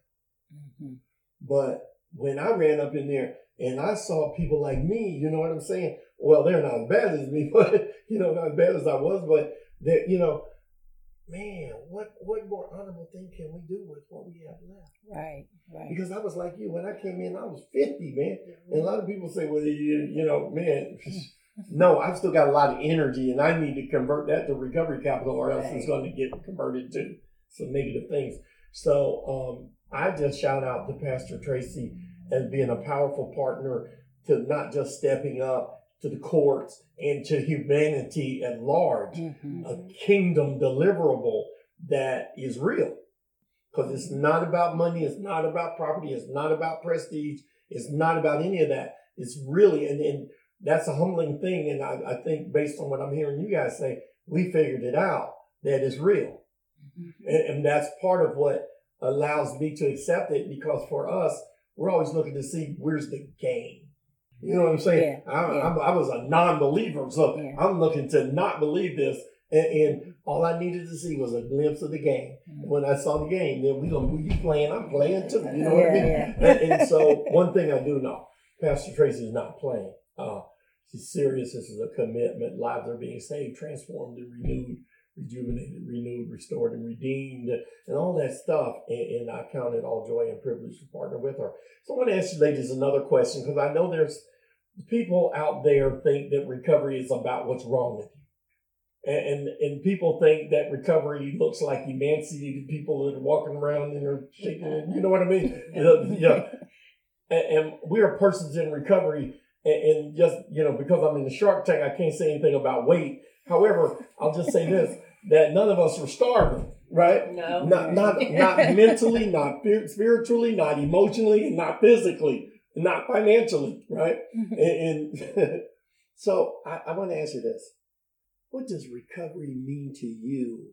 Speaker 2: Mm-hmm. But when I ran up in there and I saw people like me, you know what I'm saying? Well, they're not as bad as me, but you know, not as bad as I was, but they you know, man, what what more honorable thing can we do with what we have left?
Speaker 1: Right, right.
Speaker 2: Because I was like you when I came in, I was fifty, man, and a lot of people say, well, you, you know, man. no, I've still got a lot of energy, and I need to convert that to recovery capital, or else it's going to get converted to some negative things. So um, I just shout out to Pastor Tracy as being a powerful partner to not just stepping up to the courts and to humanity at large, mm-hmm. a kingdom deliverable that is real. Because it's not about money, it's not about property, it's not about prestige, it's not about any of that. It's really, and, and that's a humbling thing. And I, I think based on what I'm hearing you guys say, we figured it out that it's real. Mm-hmm. And, and that's part of what allows me to accept it because for us, we're always looking to see where's the gain you know what I'm saying? Yeah, I, yeah. I, I, was a non-believer, so yeah. I'm looking to not believe this. And, and, all I needed to see was a glimpse of the game. Mm-hmm. When I saw the game, then we gonna you playing, I'm playing too. You know what I mean? And, and, so one thing I do know, Pastor Tracy is not playing. Uh, she's serious. This is a commitment. Lives are being saved, transformed, and renewed, rejuvenated, renewed, restored, and redeemed, and all that stuff. And, and I count it all joy and privilege to partner with her. So I want to ask you ladies another question because I know there's people out there think that recovery is about what's wrong with you. And, and, and people think that recovery looks like emancipated people that are walking around and are shaking it. You know what I mean? yeah. And, and we are persons in recovery. And, and just, you know, because I'm in the shark tank, I can't say anything about weight. However, I'll just say this, that none of us were starving right?
Speaker 6: No.
Speaker 2: Not not not mentally, not spiritually, not emotionally, and not physically not financially, right? Mm-hmm. and, and so I, I want to ask you this. What does recovery mean to you?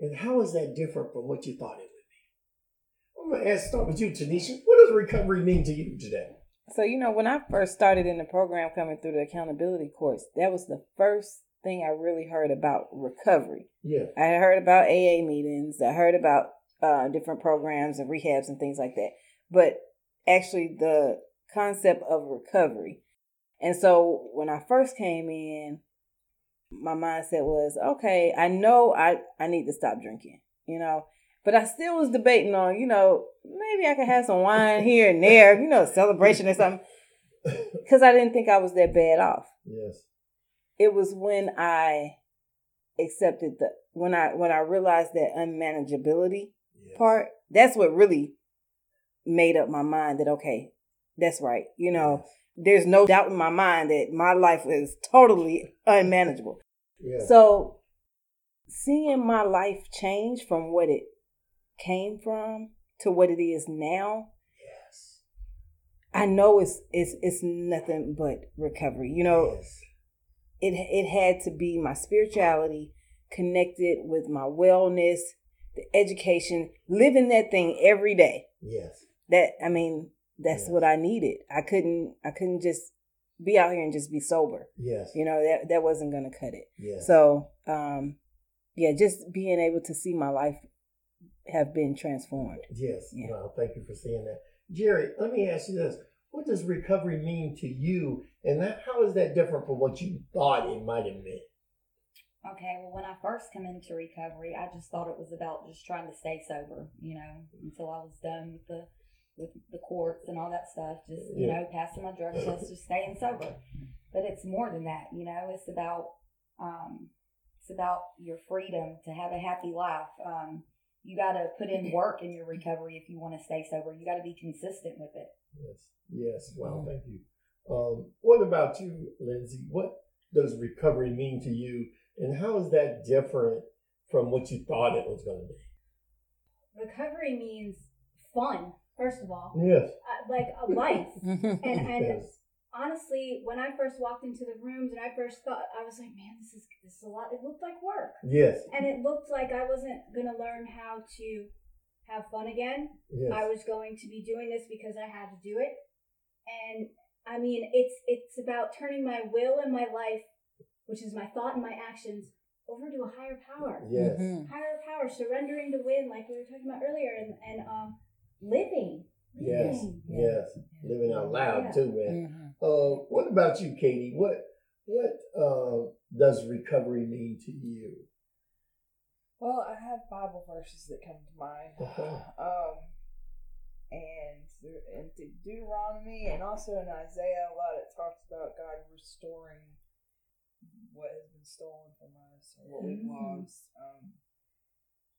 Speaker 2: And how is that different from what you thought it would be? I'm going to ask, start with you, Tanisha. What does recovery mean to you today?
Speaker 1: So, you know, when I first started in the program coming through the accountability course, that was the first thing I really heard about recovery.
Speaker 2: Yeah.
Speaker 1: I heard about AA meetings, I heard about uh, different programs and rehabs and things like that. But actually the concept of recovery. And so when I first came in, my mindset was, okay, I know I, I need to stop drinking, you know, but I still was debating on, you know, maybe I could have some wine here and there, you know, celebration or something. Because I didn't think I was that bad off.
Speaker 2: Yes.
Speaker 1: It was when I accepted the when I when I realized that unmanageability yes. part. That's what really made up my mind that okay, that's right. You know, there's no doubt in my mind that my life is totally unmanageable. Yeah. So seeing my life change from what it came from to what it is now.
Speaker 2: Yes.
Speaker 1: I know it's it's it's nothing but recovery. You know, yes. It it had to be my spirituality connected with my wellness, the education, living that thing every day.
Speaker 2: Yes
Speaker 1: that I mean, that's
Speaker 2: Yes.
Speaker 1: what I needed. I couldn't I couldn't just be out here and just be sober.
Speaker 2: Yes.
Speaker 1: You know, that that wasn't gonna cut it.
Speaker 2: Yes.
Speaker 1: So um yeah, just being able to see my life have been transformed.
Speaker 2: Yes.
Speaker 1: Yeah.
Speaker 2: Wow. Thank you for saying that, Jerry. Let me ask you this: does recovery mean to you, and that, how is that different from what you thought it might have meant?
Speaker 4: Okay, well, when I first come into recovery, I just thought it was about just trying to stay sober, you know, until I was done with the with the courts and all that stuff. Just you
Speaker 2: Yeah.
Speaker 4: know, passing my drug test, just staying sober. But it's more than that, you know. It's about um, it's about your freedom to have a happy life. Um, you got to put in work in your recovery if you want to stay sober. You got to be consistent with it.
Speaker 2: Yes. Yes. Wow.
Speaker 1: Mhm.
Speaker 2: Thank you. Um, what about you, Lindsay? What does recovery mean to you, and how is that different from what you thought it was going to be?
Speaker 3: Recovery means fun, first of all,
Speaker 2: Yes.
Speaker 3: uh, like a life. And and
Speaker 2: Yes.
Speaker 3: honestly, when I first walked into the rooms and I first thought, I was like, man, this is this is a lot. It looked like work,
Speaker 2: Yes.
Speaker 3: and it looked like I wasn't gonna learn how to have fun again.
Speaker 2: Yes.
Speaker 3: I was going to be doing this because I had to do it. And I mean, it's it's about turning my will and my life, which is my thought and my actions, over to a higher power.
Speaker 2: Yes.
Speaker 1: Mhm.
Speaker 3: Higher power, surrendering to win, like we were talking about earlier, and, and um, living.
Speaker 2: Yes.
Speaker 3: Living.
Speaker 2: Yes. Living out loud
Speaker 3: Yeah.
Speaker 2: too, man.
Speaker 1: Mhm.
Speaker 2: Uh, what about you, Katie? What what uh, does recovery mean to you?
Speaker 5: Well, I have Bible verses that come to mind.
Speaker 2: Okay.
Speaker 5: Um, and in Deuteronomy and also in Isaiah, a lot it talks about God restoring what has been stolen from us or what we've
Speaker 3: Mm.
Speaker 5: lost. Um,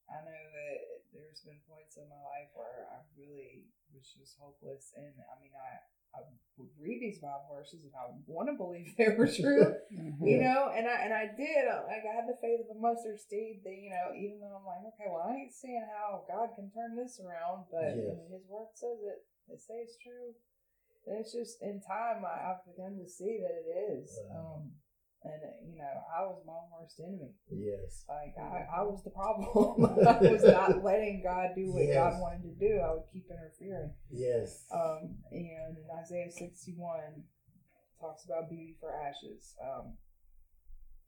Speaker 5: I know that there's been points in my life where I really was just hopeless, and I mean, I I would read these Bible verses and I would want to believe they were true
Speaker 1: Mhm.
Speaker 5: you know, and I and I did. uh, Like I had the faith of a mustard seed. That you know, even though I'm like, okay, well, I ain't seeing how God can turn this around, but
Speaker 2: Yes.
Speaker 5: His word says it. It says it's true, and it's just in time I, I've begun to see that it is.
Speaker 2: Wow.
Speaker 5: Um, and uh, you know, I was my own worst enemy.
Speaker 2: Yes.
Speaker 5: Like I, I was the problem. I was not letting God do what
Speaker 2: Yes.
Speaker 5: God wanted to do. I would keep interfering.
Speaker 2: Yes.
Speaker 5: Um, and in Isaiah 61 talks about beauty for ashes. Um,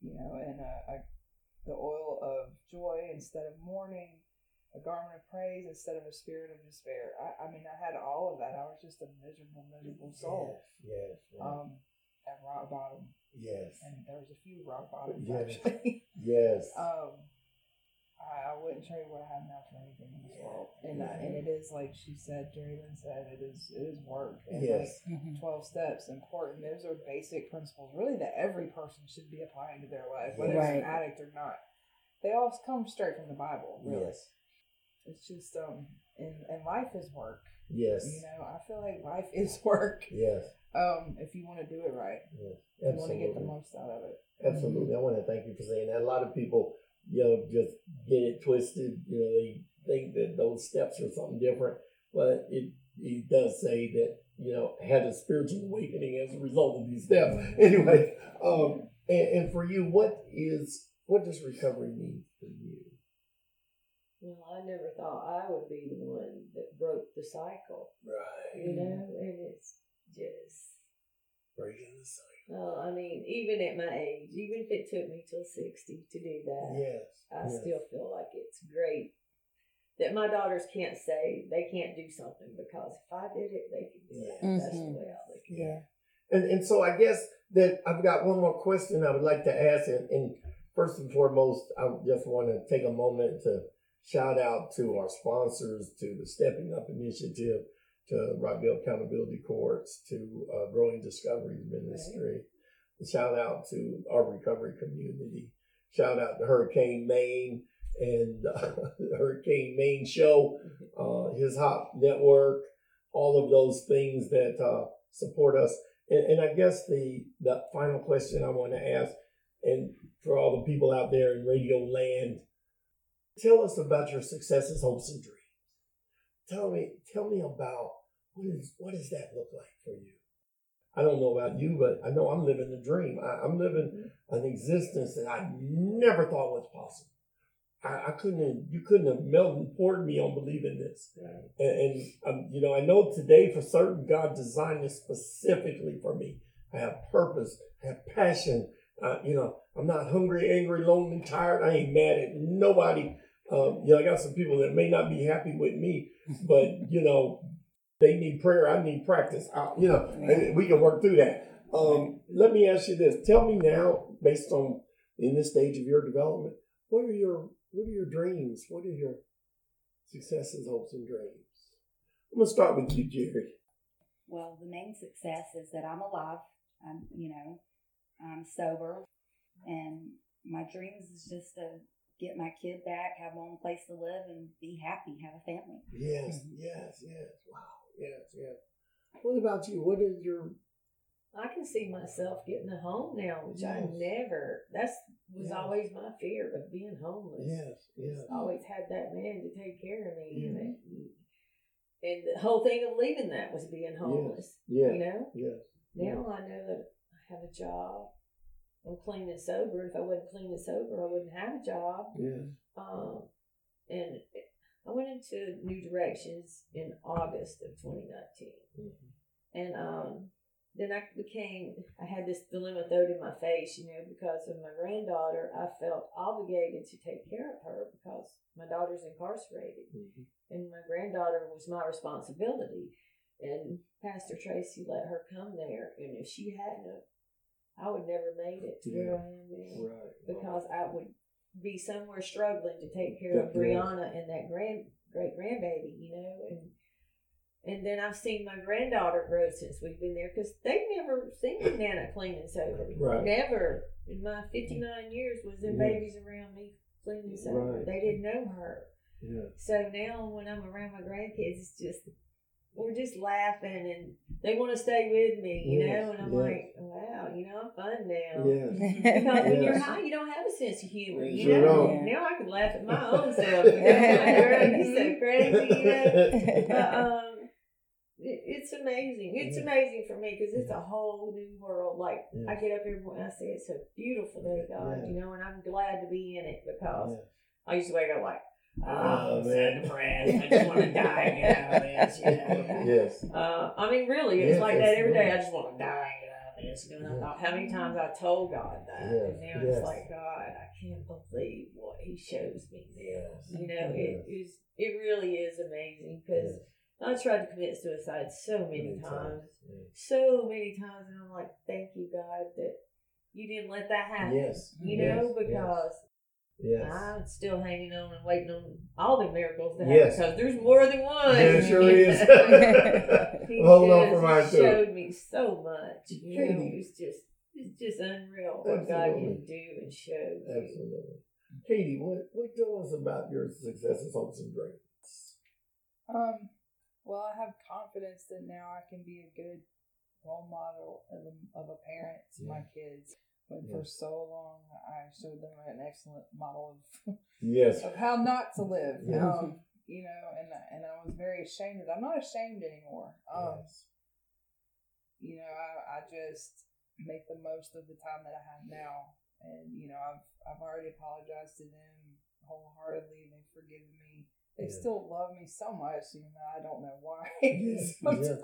Speaker 5: you know, and uh, I, the oil of joy instead of mourning, a garment of praise instead of a spirit of despair. I, I mean, I had all of that. I was just a miserable, miserable soul.
Speaker 2: Yes. Yes.
Speaker 5: Um, at rock bottom,
Speaker 2: yes.
Speaker 5: and there was a few rock bottoms
Speaker 2: Yes.
Speaker 5: actually.
Speaker 2: Yes.
Speaker 5: um, I, I wouldn't trade what I have now for anything in this world, and uh, and it is like she said, Jerry Lynn said, it is it is work. And
Speaker 2: yes.
Speaker 1: Mhm.
Speaker 5: 12 steps important those are basic principles really that every person should be applying to their life whether
Speaker 1: Right.
Speaker 5: it's an addict or not they all come straight from the bible really
Speaker 2: Yes.
Speaker 5: it's just um and, and life is work
Speaker 2: Yes.
Speaker 5: you know i feel like life is work
Speaker 2: Yes.
Speaker 5: Um if you want to do it right
Speaker 2: Yes.
Speaker 5: you want to get the most out of it
Speaker 2: Absolutely. I want to thank you for saying that. A lot of people, you know, just get it twisted. You know, they think that those steps are something different, but it it does say that you know had a spiritual awakening as a result of these steps. Anyway, um, and, and for you, what is what does recovery mean for you?
Speaker 6: Well, I never thought I would be the one that broke the cycle,
Speaker 2: Right.
Speaker 6: you know, and it's just,
Speaker 2: Breaking the cycle.
Speaker 6: well, I mean, even at my age, even if it took me till 60 to do that,
Speaker 2: Yes.
Speaker 6: I
Speaker 2: yes.
Speaker 6: still feel like it's great that my daughters can't say they can't do something because if I did it, they could do it.
Speaker 2: Yeah.
Speaker 6: That's the way I look at it.
Speaker 1: Yeah.
Speaker 2: And and so I guess that I've got one more question I would like to ask, and, and first and foremost, I just want to take a moment to shout out to our sponsors, to the Stepping Up Initiative, to Rockdale Accountability Courts, to uh, Growing Discoveries Ministry. Shout out to our recovery community. Shout out to Hurricane Maine and uh, Hurricane Maine Show, uh, His Hop Network, all of those things that uh, support us. And, and I guess the the final question I want to ask, and for all the people out there in radio land, tell us about your successes, hopes, and dreams. Tell me, tell me about what is what does that look like for you? I don't know about you, but I know I'm living the dream. I, I'm living an existence that I never thought was possible. I, I couldn't have, you couldn't have melted poured me on believing this. And, and um, you know, I know today for certain God designed this specifically for me. I have purpose, I have passion. Uh, you know, I'm not hungry, angry, lonely, tired. I ain't mad at nobody. Um, you know, I got some people that may not be happy with me, but you know, they need prayer. I need practice. I, you know, and we can work through that. Um, let me ask you this. Tell me now, based on in this stage of your development, what are your what are your dreams? What are your successes, hopes, and dreams? I'm gonna start with you, Jerry.
Speaker 4: Well, the main success is that I'm alive. I'm, you know, I'm sober, and my dreams is just to get my kid back, have my own place to live, and be happy, have a family.
Speaker 2: Yes, yes, yes. Wow. Yes, yes. What about you? What is your
Speaker 6: I can see myself getting a home now, which I never. That's was
Speaker 2: Yes.
Speaker 6: always my fear of being homeless.
Speaker 2: yes, yes.
Speaker 6: I always had that man to take care of me, and
Speaker 2: Mm-hmm.
Speaker 6: it, and the whole thing of leaving that was being homeless.
Speaker 2: Yes,
Speaker 6: You know.
Speaker 2: yes.
Speaker 6: Now I know that I have a job. I'm clean and sober. If I wasn't clean and sober, I wouldn't have a job.
Speaker 2: Yes.
Speaker 6: Um, and I went into New Directions in August of 2019.
Speaker 2: Mm-hmm.
Speaker 6: And um, then I became, I had this dilemma thrown in my face, you know, because of my granddaughter. I felt obligated to take care of her because my daughter's incarcerated.
Speaker 2: Mhm.
Speaker 6: And my granddaughter was my responsibility. And Pastor Tracy let her come there. And if she hadn't, I would never made it to where I am now
Speaker 2: Right.
Speaker 6: because I would be somewhere struggling to take care of
Speaker 2: Yeah,
Speaker 6: Brianna and that grand great grandbaby, you know, and and then I've seen my granddaughter grow since we've been there because they've never seen Nana clean and sober.
Speaker 2: Right.
Speaker 6: Never in my fifty nine years was there
Speaker 2: Yeah.
Speaker 6: babies around me clean and sober.
Speaker 2: Right.
Speaker 6: They didn't know her.
Speaker 2: Yeah.
Speaker 6: So now when I'm around my grandkids, it's just we're just laughing and they want to stay with me, you
Speaker 2: Yes,
Speaker 6: know. And I'm
Speaker 2: yes.
Speaker 6: like, wow, you know, I'm fun now.
Speaker 2: Yes.
Speaker 6: Because when you're high, you don't have a sense of humor. You
Speaker 2: Sure
Speaker 6: know?
Speaker 2: don't.
Speaker 6: Now I can laugh at my own self. You know? like, girl, you so crazy. You know? But, um, it, it's amazing. It's
Speaker 2: Yeah.
Speaker 6: amazing for me because it's a whole new world. Like I get up every morning, I say it's a beautiful day, God.
Speaker 2: Yeah.
Speaker 6: You know, and I'm glad to be in it because
Speaker 2: Yes.
Speaker 6: I used to wake up like, oh,
Speaker 2: Oh, man.
Speaker 6: depressed. I just want to die. and Get out of this. You know?
Speaker 2: Yes.
Speaker 6: Uh, I mean, really, it's
Speaker 2: Yes,
Speaker 6: like that every day. I just want to die and get out of this. And I
Speaker 2: Yes.
Speaker 6: thought how many times I told God that,
Speaker 2: Yes,
Speaker 6: and now
Speaker 2: yes.
Speaker 6: it's like God, I can't believe what He shows me.
Speaker 2: Yes.
Speaker 6: You know, it is. It really is amazing because I tried to commit suicide so many,
Speaker 2: Many
Speaker 6: times,
Speaker 2: Yes.
Speaker 6: so many times, and I'm like, thank you, God, that you didn't let that happen.
Speaker 2: Yes.
Speaker 6: You
Speaker 2: Yes.
Speaker 6: know, because
Speaker 2: Yes.
Speaker 6: I'm still hanging on and waiting on all the miracles to happen
Speaker 2: Yes.
Speaker 6: because there's more than one.
Speaker 2: There sure is.
Speaker 6: He
Speaker 2: Hold on
Speaker 6: just
Speaker 2: for mine too.
Speaker 6: showed me so much. You know,
Speaker 2: Katie.
Speaker 6: it's just it's just unreal what God can do and show. you.
Speaker 2: Absolutely. Katie, what what tell us about your successes, hopes, and dreams?
Speaker 5: Um, well, I have confidence that now I can be a good role model of a, of a parent to my kids. But for so long, I showed them an excellent model of
Speaker 2: Yes.
Speaker 5: of how not to live.
Speaker 2: Yeah.
Speaker 5: Um, you know, and and I was very ashamed. I'm not ashamed anymore. Um,
Speaker 2: yes.
Speaker 5: you know, I, I just make the most of the time that I have now. And, you know, I've I've already apologized to them wholeheartedly and they've forgiven me. They
Speaker 2: Yeah.
Speaker 5: still love me so much, even though I don't know why
Speaker 2: Yes, yeah.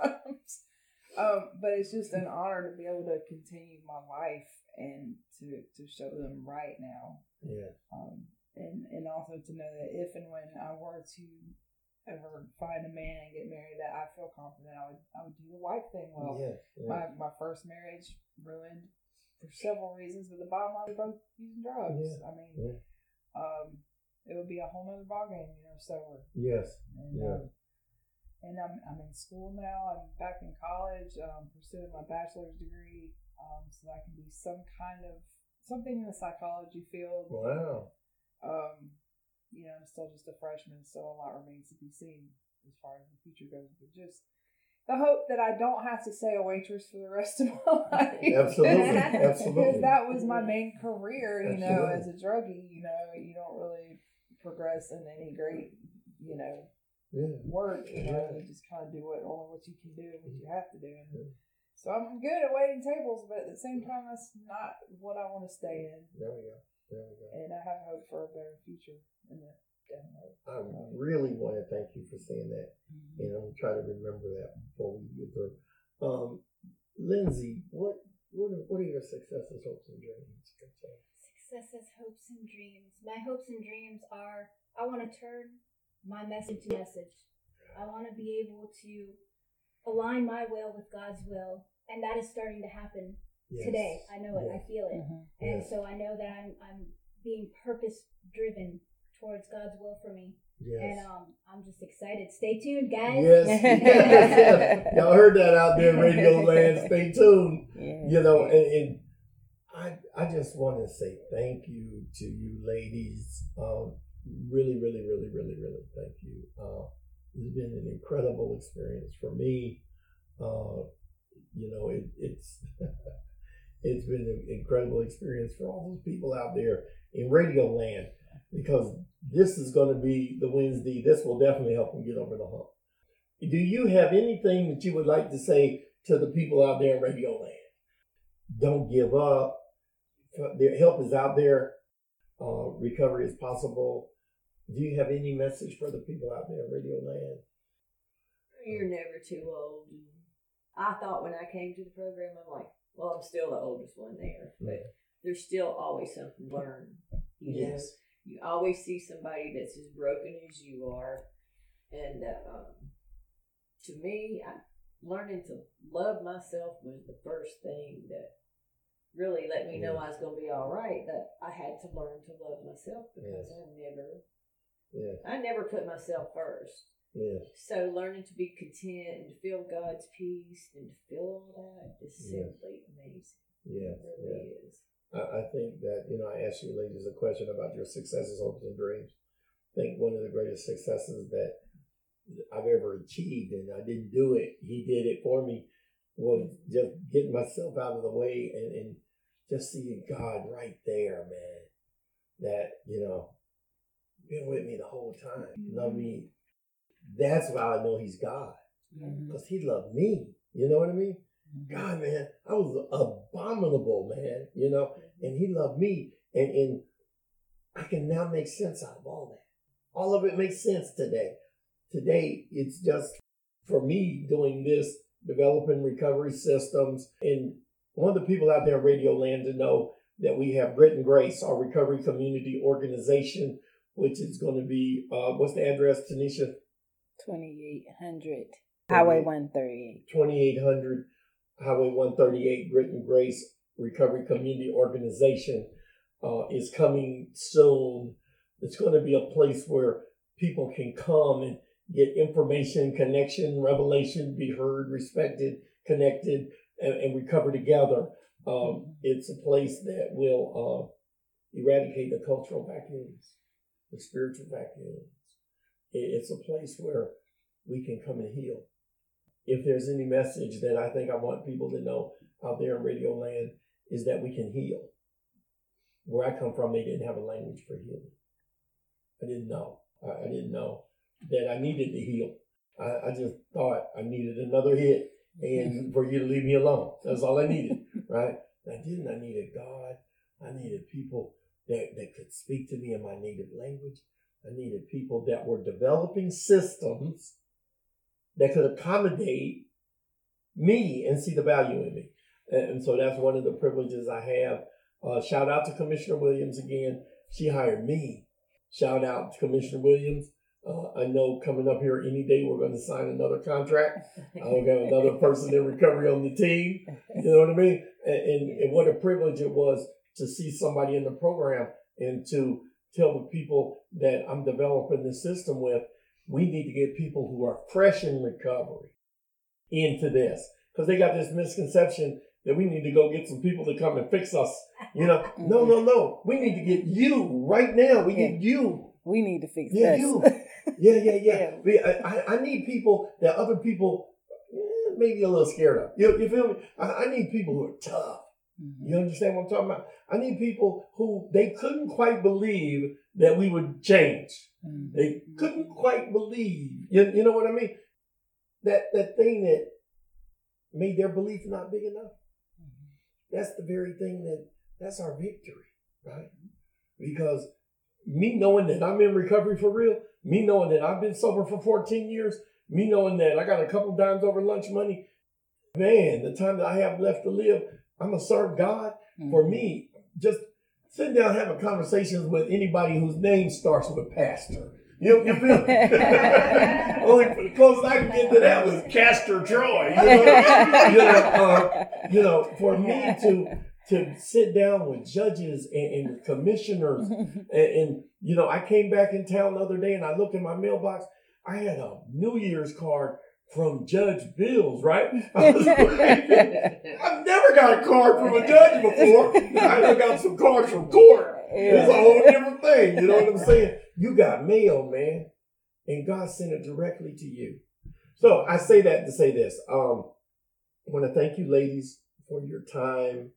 Speaker 5: Um, but it's just an honor to be able to continue my life and to, to show them right now.
Speaker 2: Yeah.
Speaker 5: Um, and, and also to know that if and when I were to ever find a man and get married, that I feel confident I would I would do the wife thing well.
Speaker 2: yes. yes.
Speaker 5: My my first marriage ruined for several reasons, but the bottom line, we both using drugs.
Speaker 2: Yeah,
Speaker 5: I mean,
Speaker 2: yeah.
Speaker 5: um, it would be a whole nother ballgame, you know, sober.
Speaker 2: Yes.
Speaker 5: And,
Speaker 2: Yeah.
Speaker 5: um, and I'm, I'm in school now. I'm back in college, um, pursuing my bachelor's degree, um, so I can be some kind of something in the psychology field.
Speaker 2: Wow.
Speaker 5: Um, you know, I'm still just a freshman, so a lot remains to be seen as far as the future goes. But just the hope that I don't have to stay a waitress for the rest of my life.
Speaker 2: Absolutely. Absolutely.
Speaker 5: that was my main career, you know, as a druggie. You know, you don't really progress in any great, you know,
Speaker 2: Yeah.
Speaker 5: work. You know, you just kind of do what only what you can do and what you have to do. And so I'm good at waiting tables, but at the same time, that's not what I want to stay in.
Speaker 2: There we go. There we go.
Speaker 5: And I have hope for a better future in the down the.
Speaker 2: I really want to thank you for saying that. And I'm trying to remember that before we get through. Um, Lindsay, what what are, what are your successes, hopes, and dreams?
Speaker 3: Successes, hopes, and dreams. My hopes and dreams are I want to turn my message to message. I want to be able to align my will with God's will, and that is starting to happen
Speaker 2: Yes.
Speaker 3: today. I know it. I feel it, and
Speaker 2: Yes.
Speaker 3: so I know that I'm I'm being purpose driven towards God's will for me,
Speaker 2: Yes.
Speaker 3: and um I'm just excited. Stay tuned, guys.
Speaker 2: Yes, yes, yes. Y'all heard that out there, Radio Land. Stay tuned.
Speaker 1: Yeah.
Speaker 2: You know, and, and I I just want to say thank you to you ladies. Um, really, really, really, really, really thank you. Uh, it's been an incredible experience for me. Uh, you know, it, it's it's been an incredible experience for all those people out there in Radio Land because this is going to be the Wednesday. This will definitely help them get over the hump. Do you have anything that you would like to say to the people out there in Radio Land? Don't give up. Their help is out there. Uh, recovery is possible. Do you have any message for the people out there in Radio Land?
Speaker 6: You're never too old. I thought when I came to the program, I'm like, well, I'm still the oldest one there, but there's still always something to learn. You know,
Speaker 2: Yes.
Speaker 6: you always see somebody that's as broken as you are, and uh, um, to me, I, learning to love myself was the first thing that really let me know I was going to be all right. That I had to learn to love myself because
Speaker 2: Yes.
Speaker 6: I never,
Speaker 2: Yes.
Speaker 6: I never put myself first.
Speaker 2: Yes.
Speaker 6: So learning to be content and to feel God's peace and to feel all that is simply amazing.
Speaker 2: Yes.
Speaker 6: It really is.
Speaker 2: I, I think that, you know, I asked you ladies a question about your successes, hopes, and dreams. I think one of the greatest successes that I've ever achieved, and I didn't do it, he did it for me, was just getting myself out of the way and, and just seeing God right there, man. That, you know, been with me the whole time. What I mm-hmm. mean? That's why I know he's God. Mm-hmm. Because he loved me. You know what I mean? Mm-hmm. God, man, I was abominable, man, you know, and he loved me. And, and I can now make sense out of all that. All of it makes sense today. Today, it's just for me doing this, developing recovery systems. And one of the people out there in Radio Land to know that we have Grit and Grace, our recovery community organization, which is going to be, uh, what's the address, Tanisha?
Speaker 1: 2800 Highway 138.
Speaker 2: 2800 Highway 138 Grit and Grace Recovery Community Organization uh, is coming soon. It's going to be a place where people can come and get information, connection, revelation, be heard, respected, connected, and, and recover together. Um, it's a place that will uh, eradicate the cultural vacuums, the spiritual vacuums. It's a place where we can come and heal if there's any message that I think I want people to know out there in Radio Land is that we can heal. Where I come from, they didn't have a language for healing. I didn't know. I, I didn't know that I needed to heal. I, I just thought I needed another hit and for you to leave me alone. That's all I needed, right? I didn't. I needed God. I needed people that, that could speak to me in my native language. I needed people that were developing systems that could accommodate me and see the value in me. And, so that's one of the privileges I have. Uh, shout out to Commissioner Williams again. She hired me. Shout out to Commissioner Williams. Uh, I know coming up here any day we're going to sign another contract. I'll have another person in recovery on the team. You know what I mean? And, and, and what a privilege it was to see somebody in the program and to tell the people that I'm developing the system with, we need to get people who are fresh in recovery into this because they got this misconception that we need to go get some people to come and fix us. You know, no, no, no. We need to get you right now. We need you.
Speaker 1: We need to fix
Speaker 2: Yeah,
Speaker 1: this.
Speaker 2: you. Yeah, yeah, yeah.
Speaker 1: Yeah.
Speaker 2: I- I need people that other people eh, maybe a little scared of. You, you feel me? I, I need people who are tough.
Speaker 1: Mhm.
Speaker 2: You understand what I'm talking about? I need people who they couldn't quite believe that we would change.
Speaker 1: Mhm.
Speaker 2: They couldn't quite believe. You, you know what I mean? That that thing that made their belief not big enough. That's the very thing that that's our victory, right? Because me knowing that I'm in recovery for real, me knowing that I've been sober for 14 years, me knowing that I got a couple dimes over lunch money, man, the time that I have left to live, I'm gonna serve God. Mm-hmm. For me, just sitting down having conversations with anybody whose name starts with pastor. You, you feel Only the closest I can get to that was Castor Troy. You know, you know, uh, you know for me to to sit down with judges and, and commissioners, and, and, you know, I came back in town the other day and I looked in my mailbox. I had a New Year's card from Judge Bills, right? I've never got a card from a judge before. I got some cards from court. It's a whole different thing. You know what I'm saying? You got mail, man, and God sent it directly to you. So I say that to say this. Um, I want to thank you, ladies, for your time,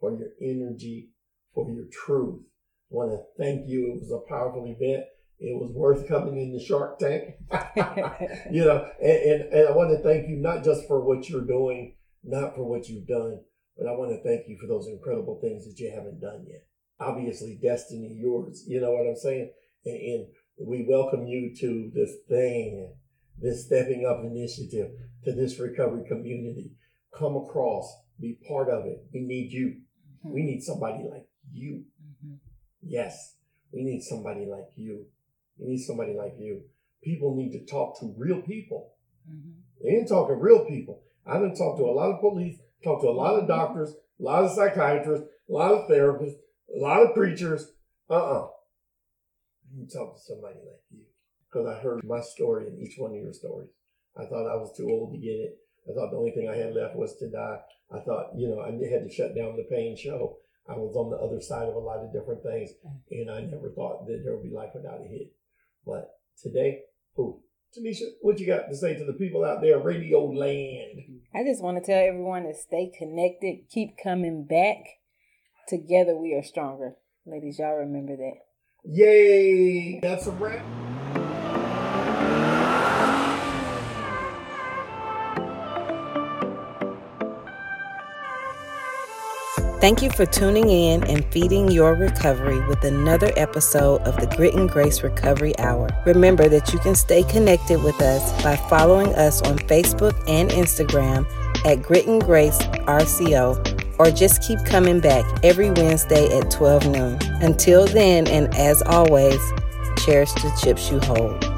Speaker 2: for your energy, for your truth. I want to thank you. It was a powerful event. It was worth coming in the Shark Tank. you know, and, and, and I want to thank you not just for what you're doing, not for what you've done, but I want to thank you for those incredible things that you haven't done yet. Obviously, destiny yours. You know what I'm saying? And, and we welcome you to this thing, this stepping up initiative, to this recovery community. Come across, be part of it. We need you. Mm-hmm. We need somebody like you. Mm-hmm. Yes, we need somebody like you. We need somebody like you. People need to talk to real people. Mm-hmm. They ain't talking real people. I've been talking to a lot of police, talked to a lot of doctors, a lot of psychiatrists, a lot of therapists, a lot of preachers. Uh-uh. You talk to somebody like you. Because I heard my story in each one of your stories. I thought I was too old to get it. I thought the only thing I had left was to die. I thought, you know, I had to shut down the pain show. I was on the other side of a lot of different things, and I never thought that there would be life without a hit. But today, who? Tanisha, what you got to say to the people out there, radio land?
Speaker 1: I just want to tell everyone to stay connected, keep coming back. Together we are stronger. Ladies, y'all remember that.
Speaker 2: Yay! That's a wrap.
Speaker 1: Thank you for tuning in and feeding your recovery with another episode of the Grit and Grace Recovery Hour. Remember that you can stay connected with us by following us on Facebook and Instagram at Grit and Grace RCO or just keep coming back every Wednesday at 12 noon. Until then, and as always, cherish the chips you hold.